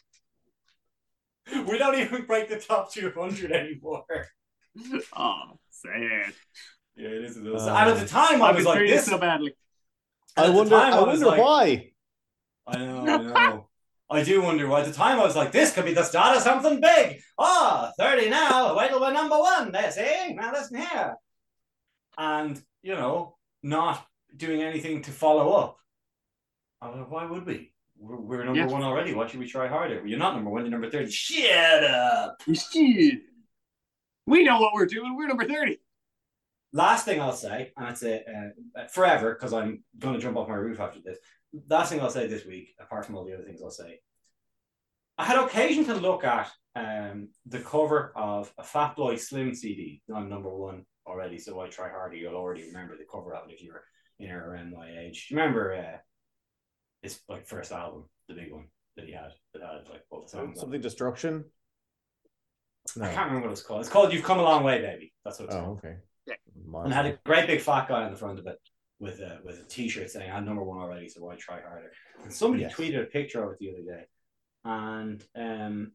Speaker 2: We don't even break the top 200 anymore. <laughs>
Speaker 1: Oh, sad.
Speaker 2: Yeah, it is a little
Speaker 3: Uh,
Speaker 2: sad. At the time, I
Speaker 1: I've
Speaker 2: was like
Speaker 1: treated
Speaker 2: this.
Speaker 1: so badly.
Speaker 3: I wonder.
Speaker 2: time
Speaker 3: I
Speaker 2: was
Speaker 3: wonder
Speaker 2: like-
Speaker 3: why.
Speaker 2: I know, I know. I do wonder why. At the time, I was like, this could be the start of something big. Ah, 30 now. Wait till we're number one. There, see? Now listen here. And, you know, not doing anything to follow up. I was like, why would we? We're, we're number
Speaker 1: Yeah.
Speaker 2: one already. Why should we try harder? You're not number one, you're number 30. Shut up.
Speaker 1: Shit. We know what we're doing. We're number 30.
Speaker 2: Last thing I'll say, and it's a, uh, forever because I'm going to jump off my roof after this. Last thing I'll say this week, apart from all the other things I'll say, I had occasion to look at um, the cover of a Fatboy Slim CD. I'm number one already, so I try harder. You'll already remember the cover of it if you're in or around my age. Do you remember uh, his like first album, the big one that he had that had like both songs?
Speaker 3: Something destruction.
Speaker 2: I can't remember what it's called. It's called "You've Come a Long Way, Baby." That's what it's called.
Speaker 3: Oh, okay.
Speaker 1: Yeah.
Speaker 3: My
Speaker 2: and had a great big fat guy on the front of it with a with a t-shirt saying I'm number one already, so why try harder? And somebody
Speaker 3: Yes.
Speaker 2: tweeted a picture of it the other day, and um,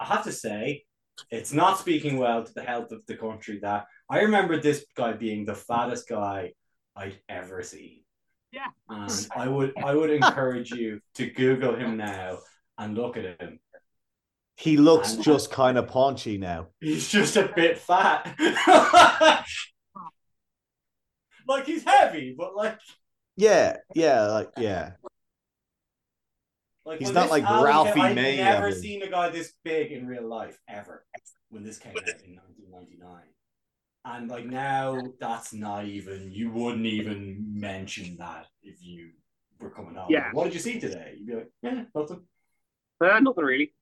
Speaker 2: I have to say, it's not speaking well to the health of the country. That I remember this guy being the fattest guy I'd ever seen.
Speaker 1: Yeah.
Speaker 2: and I would I would encourage you to Google him now and look at him.
Speaker 3: He looks just kind of paunchy now.
Speaker 2: He's just a bit fat. <laughs> like he's heavy, but like
Speaker 3: Yeah, yeah, like yeah.
Speaker 2: like
Speaker 3: He's not like
Speaker 2: album
Speaker 3: Ralphie
Speaker 2: came- I've
Speaker 3: May
Speaker 2: never seen a guy this big in real life ever. When this came out in 1999, and like now, that's not even. You wouldn't even mention that if you were coming home.
Speaker 1: Yeah.
Speaker 2: What did you see today? You'd be like, yeah, nothing.
Speaker 1: Uh, nothing really.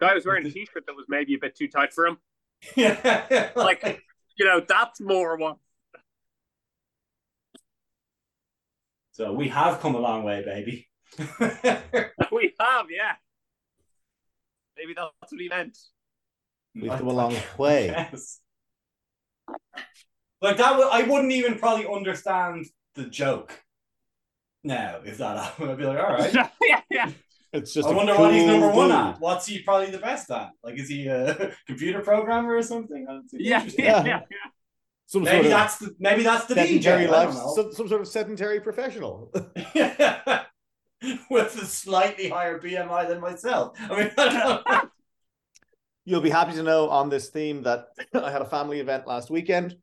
Speaker 1: Guy was wearing a t-shirt that was maybe a bit too tight for him.
Speaker 2: yeah, <laughs>
Speaker 1: Like- You know, that's more what.
Speaker 2: So we have come a long way, baby. <laughs>
Speaker 1: We have, yeah. Maybe that's what he meant.
Speaker 3: We've come a long way.
Speaker 2: Yes. Like that, I wouldn't even probably understand the joke. Now, if that happened, I'd be like, all right. <laughs>
Speaker 1: yeah, yeah.
Speaker 3: It's just.
Speaker 2: I
Speaker 3: a
Speaker 2: wonder what he's number one
Speaker 3: dude.
Speaker 2: at. What's he probably the best at? Like, is he a <laughs> computer programmer or something?
Speaker 1: Yeah, yeah,
Speaker 3: Yeah.
Speaker 1: yeah.
Speaker 3: Some
Speaker 2: Maybe
Speaker 3: sort of
Speaker 2: that's the maybe that's the
Speaker 3: sedentary
Speaker 2: DJ.
Speaker 3: Life, some, some sort of sedentary professional. <laughs>
Speaker 2: With a slightly higher BMI than myself. I mean, I don't know. <laughs>
Speaker 3: You'll be happy to know on this theme that I had a family event last weekend,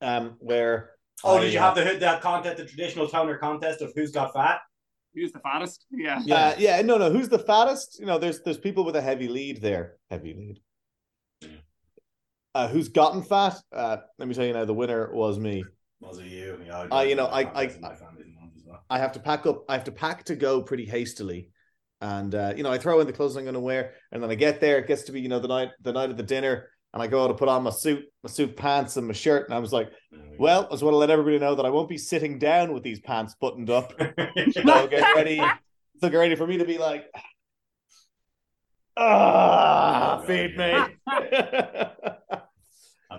Speaker 3: um, where
Speaker 2: oh,
Speaker 3: I,
Speaker 2: did you have the that contest, the traditional toner contest of who's got fat?
Speaker 1: Who's the fattest? Yeah.
Speaker 2: Yeah.
Speaker 3: Uh, yeah, no, no. Who's the fattest? You know, there's there's people with a heavy lead there. Heavy lead. Uh, who's gotten fat? Uh, let me tell you now. The winner was me.
Speaker 2: Was it you? Yeah,
Speaker 3: Uh, you know, I-
Speaker 2: contest
Speaker 3: I-
Speaker 2: in my as well.
Speaker 3: I have to pack up. I have to pack to go pretty hastily, and uh, you know, I throw in the clothes I'm going to wear, and then I get there. It gets to be you know the night the night of the dinner, and I go to put on my suit, my suit pants, and my shirt, and I was like,
Speaker 2: There we
Speaker 3: well, I just want to let everybody know that I won't be sitting down with these pants buttoned up. <laughs> So get ready. So get ready for me to be like, ah,
Speaker 2: Oh,
Speaker 3: feed me. <laughs>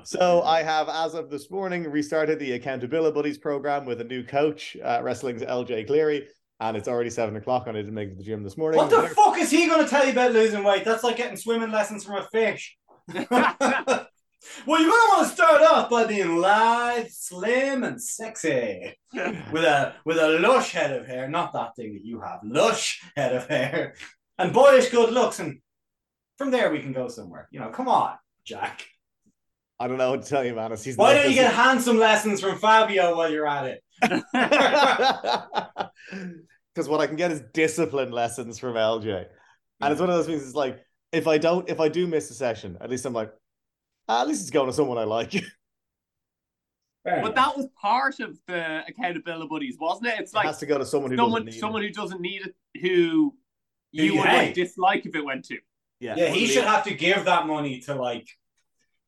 Speaker 3: So I have, as of this morning, restarted the Accountability Buddies program with a new coach, uh, wrestling's LJ Cleary, and it's already seven o'clock, and I didn't make it to the gym this morning.
Speaker 2: What the fuck is he going to tell you about losing weight? That's like getting swimming lessons from a fish. <laughs> well, you're going to want to start off by being lithe, slim, and sexy <laughs> with a with a lush head of hair, not that thing that you have, lush head of hair, and boyish good looks, and from there we can go somewhere. You know, come on, Jack.
Speaker 3: I don't know what to tell you, man. He's
Speaker 2: Why don't you get handsome lessons from Fabio while you're at it? <laughs>
Speaker 3: Because what I can get is discipline lessons from LJ. And it's one of those things. It's like if I don't, if I do miss a session, at least I'm like, ah, at least it's going to someone I like. <laughs>
Speaker 1: But that was part of the accountability buddies, wasn't it? It's like
Speaker 3: it
Speaker 1: like
Speaker 3: has to go to someone who
Speaker 1: someone
Speaker 3: doesn't need
Speaker 1: someone
Speaker 3: it.
Speaker 1: who doesn't need it, who
Speaker 2: Who
Speaker 1: you
Speaker 2: you
Speaker 1: would like dislike if it went to.
Speaker 3: Yeah,
Speaker 2: yeah, he should have to give that money to like,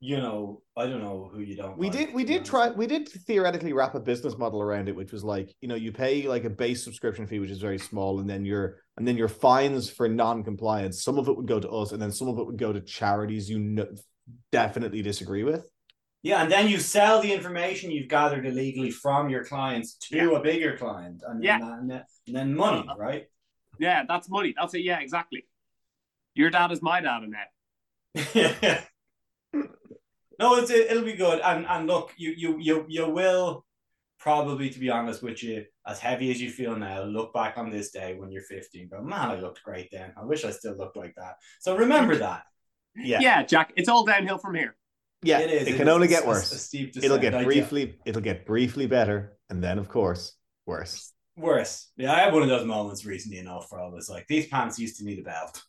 Speaker 2: you know, I don't know who you don't.
Speaker 3: We
Speaker 2: like,
Speaker 3: did. We did
Speaker 2: honest.
Speaker 3: try. We did theoretically wrap a business model around it, which was like you know you pay like a base subscription fee, which is very small, and then your and then your fines for non-compliance. Some of it would go to us, and then some of it would go to charities you know, definitely disagree with.
Speaker 2: Yeah, and then you sell the information you've gathered illegally from your clients to
Speaker 1: Yeah.
Speaker 2: a bigger client, and,
Speaker 1: Yeah.
Speaker 2: and, then, and then money, uh-huh. right?
Speaker 1: Yeah, that's money. That's it. Yeah, exactly. Your dad is my dad, Annette. <laughs>
Speaker 2: no, it's it, it'll be good. And and look, you you you you will probably, to be honest with you, as heavy as you feel now, look back on this day when you're 15. go, man, I looked great then. I wish I still looked like that. So remember that.
Speaker 3: Yeah.
Speaker 1: Yeah, Jack. It's all downhill from here.
Speaker 3: Yeah,
Speaker 2: It is.
Speaker 3: It
Speaker 2: it
Speaker 3: can
Speaker 2: is.
Speaker 3: only
Speaker 2: It's
Speaker 3: get worse.
Speaker 2: a steep
Speaker 3: It'll get
Speaker 2: Like,
Speaker 3: briefly. It'll get briefly better, and then, of course, worse.
Speaker 2: Worse. Yeah, I had one of those moments recently enough where I was like, these pants used to need a belt,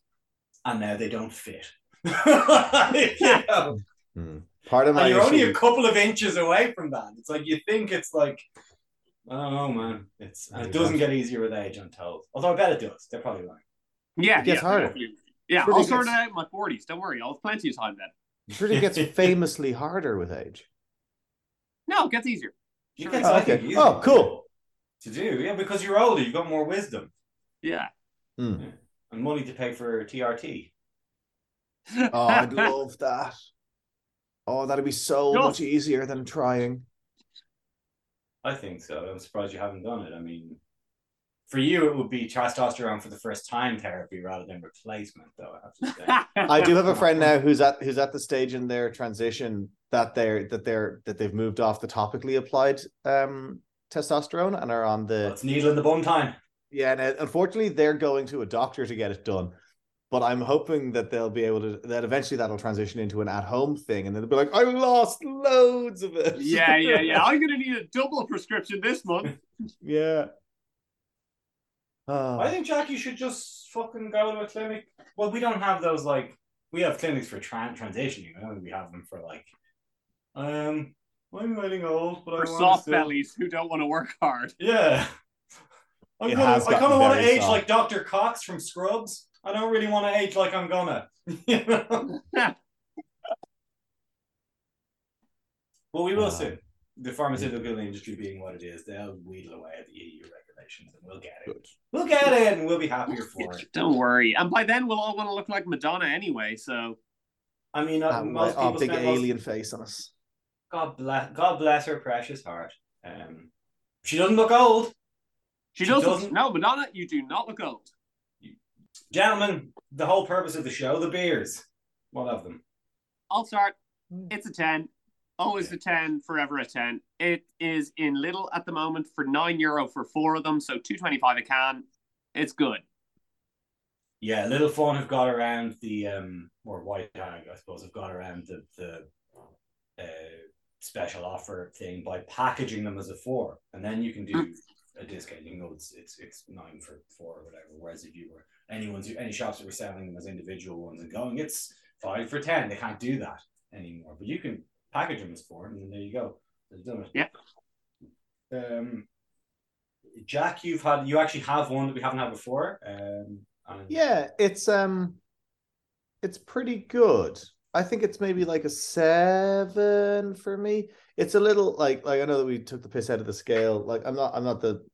Speaker 2: and now they don't fit. <laughs> You know?
Speaker 3: Hmm. Part of my
Speaker 2: and you're only a couple of inches away from that. It's like you think it's like, I don't know, man. It's and it doesn't get easier with age, I'm told. Although I bet it does. They're probably lying.
Speaker 1: Yeah,
Speaker 3: It gets
Speaker 1: yeah,
Speaker 3: harder.
Speaker 1: Yeah,
Speaker 3: Really
Speaker 1: I'll sort
Speaker 3: gets-
Speaker 1: it out in my forties. Don't worry, I'll have plenty of time then.
Speaker 3: I'm sure it gets <laughs> famously harder with age.
Speaker 1: No, it gets easier.
Speaker 2: You
Speaker 1: Sure.
Speaker 2: get
Speaker 3: Oh,
Speaker 2: something
Speaker 3: okay.
Speaker 2: easier
Speaker 3: Oh, cool.
Speaker 2: To do, yeah, because you're older, you've got more wisdom
Speaker 1: Yeah.
Speaker 3: Hmm.
Speaker 2: and money to pay for TRT.
Speaker 3: Oh, I'd love that. Oh, that'd be so
Speaker 1: No.
Speaker 3: much easier than trying.
Speaker 2: I think so. I'm surprised you haven't done it. I mean, for you, it would be testosterone for the first time therapy rather than replacement, though. I have to say. <laughs>
Speaker 3: I do have a <laughs> friend now who's at who's at the stage in their transition that they're that they're that they've moved off the topically applied um testosterone and are on the
Speaker 2: It's needle in the bone time.
Speaker 3: yeah and uh, unfortunately they're going to a doctor to get it done but i'm hoping that they'll be able to that eventually that'll transition into an at-home thing and then they'll be like i lost loads of it
Speaker 1: yeah, yeah, yeah. <laughs> I'm gonna need a double prescription this month.
Speaker 3: yeah oh,
Speaker 2: I think Jack, you should just fucking go to a clinic. Well, we don't have those like we have clinics for tran- transitioning. I don't think we have them for like um. I'm getting old, but
Speaker 1: For
Speaker 2: I want
Speaker 1: soft
Speaker 2: still...
Speaker 1: bellies who don't want to work hard.
Speaker 2: Yeah. I'm
Speaker 3: It
Speaker 2: gonna, I kind
Speaker 3: gotten
Speaker 2: of want to age
Speaker 3: soft.
Speaker 2: like Dr. Cox from Scrubs. I don't really want to age like I'm gonna. <laughs> You know? well, we will
Speaker 3: Uh,
Speaker 2: soon. The pharmaceutical industry being what it is, they'll wheedle away at the EU regulations and we'll get it.
Speaker 3: good.
Speaker 2: We'll get it and we'll be happier for it.
Speaker 1: Don't worry. And by then we'll all want to look like Madonna anyway. So
Speaker 2: I mean, uh, most people
Speaker 3: big
Speaker 2: spend most-
Speaker 3: alien face on us
Speaker 2: God bless, God bless her precious heart. Um, she doesn't look old,
Speaker 1: she
Speaker 2: She
Speaker 1: doesn't.
Speaker 2: doesn't-
Speaker 1: No, Madonna, you do not look old.
Speaker 2: Gentlemen. The whole purpose of the show, the beers, one of them.
Speaker 1: I'll start. It's a 10. Always a 10, forever a 10. It is in Lidl at the moment for 9 euro for four of them, so 225 a can. It's good.
Speaker 2: Yeah, Little Fawn have got around the um or White Hag, I suppose, have got around the the uh, special offer thing by packaging them as a four, and then you can do a discount. You can go it's it's it's nine for four or whatever. Whereas if you were anyone's any shops that were selling them as individual ones and going, it's five for ten. They can't do that anymore. But you can package them as four, and then there you go. They've done it.
Speaker 1: Yeah.
Speaker 2: Um, Jack, you've had you actually have one that we haven't had before. Um, and
Speaker 3: Yeah, it's um it's pretty good. I think it's maybe like a seven for me. It's a little like like I know that we took the piss out of the scale. Like I'm not I'm not the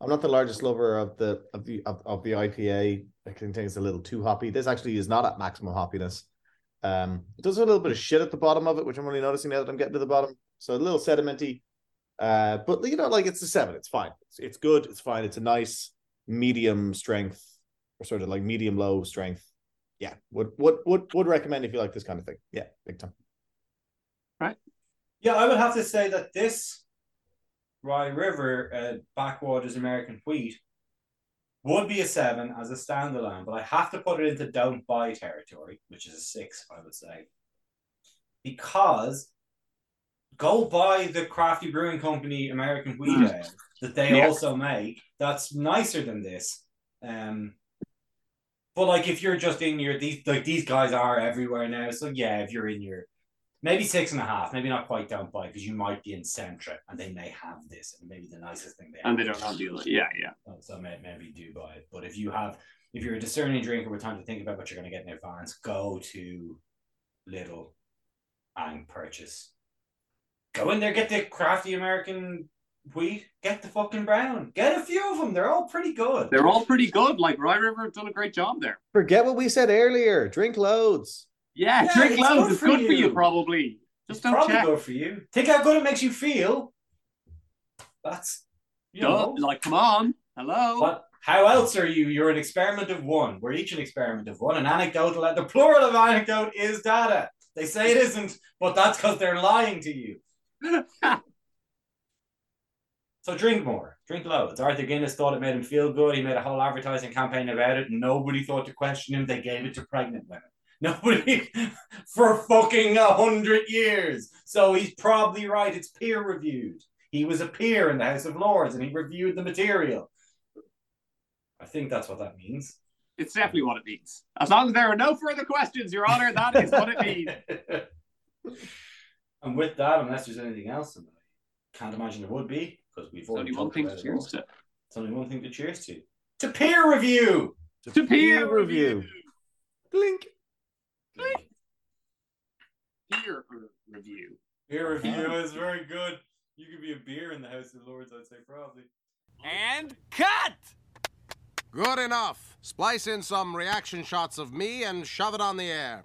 Speaker 3: I'm not the largest lover of the of the of, of the IPA. I think it's a little too hoppy. This actually is not at maximum hoppiness. Um, it does have a little bit of shit at the bottom of it, which I'm only noticing now that I'm getting to the bottom. So a little sedimenty. Uh, but you know, like it's a seven. It's fine. It's, it's good. It's fine. It's a nice medium strength or sort of like medium low strength. Yeah, would would would would recommend if you like this kind of thing. Yeah, big time. Right.
Speaker 2: Yeah, I would have to say that this Rye River uh, Backwaters American Wheat would be a seven as a standalone, but I have to put it into don't buy territory, which is a six, I would say, because go buy the Crafty Brewing Company American Wheat
Speaker 1: Mm.
Speaker 2: Ale that they
Speaker 1: Yeah.
Speaker 2: also make. That's nicer than this. Um, but like if you're just in your these like these guys are everywhere now, so yeah, if you're in your maybe six and a half, maybe not quite down by because you might be in Centra and they may have this and maybe the nicest thing they have.
Speaker 1: And they don't have the Yeah, yeah.
Speaker 2: Oh, so may, maybe do buy it. But if you have, if you're a discerning drinker with time to think about what you're going to get in advance, go to Lidl and purchase. Go in there, get the crafty American wheat, get the fucking brown, get a few of them. They're all pretty good.
Speaker 1: They're all pretty good. Like Rye River have done a great job there.
Speaker 3: Forget what we said earlier. Drink loads.
Speaker 1: Yeah,
Speaker 2: Yeah,
Speaker 1: drink
Speaker 2: it's
Speaker 1: loads.
Speaker 2: good
Speaker 1: It's
Speaker 2: for
Speaker 1: good for you,
Speaker 2: you.
Speaker 1: probably. Just
Speaker 2: It's
Speaker 1: don't
Speaker 2: probably
Speaker 1: check.
Speaker 2: good for you. Think how good it makes you feel. That's you
Speaker 1: Duh,
Speaker 2: know.
Speaker 1: like, come on. Hello.
Speaker 2: But how else are you? You're an experiment of one. We're each an experiment of one. An anecdotal, the plural of anecdote is data. They say it isn't, but that's because they're lying to you. <laughs> so drink more, drink loads. Arthur Guinness thought it made him feel good. He made a whole advertising campaign about it. Nobody thought to question him. They gave it to pregnant women. Nobody <laughs> for fucking a hundred years. So he's probably right. It's peer reviewed. He was a peer in the House of Lords and he reviewed the material. I think that's what that means.
Speaker 1: It's definitely what it means. As long as there are no further questions, Your Honor, that is what it means. <laughs>
Speaker 2: and with that, unless there's anything else, and I can't imagine there would be, because we've
Speaker 1: It's only
Speaker 2: already
Speaker 1: one thing to
Speaker 2: about
Speaker 1: cheers
Speaker 2: all.
Speaker 1: to.
Speaker 2: It's only one thing to cheers to. To peer review.
Speaker 1: To peer
Speaker 3: review. Blink.
Speaker 1: Peer review.
Speaker 2: Beer review is very good. You could be a beer in the House of Lords, I'd say probably.
Speaker 4: And cut! Good enough. Splice in some reaction shots of me and shove it on the air.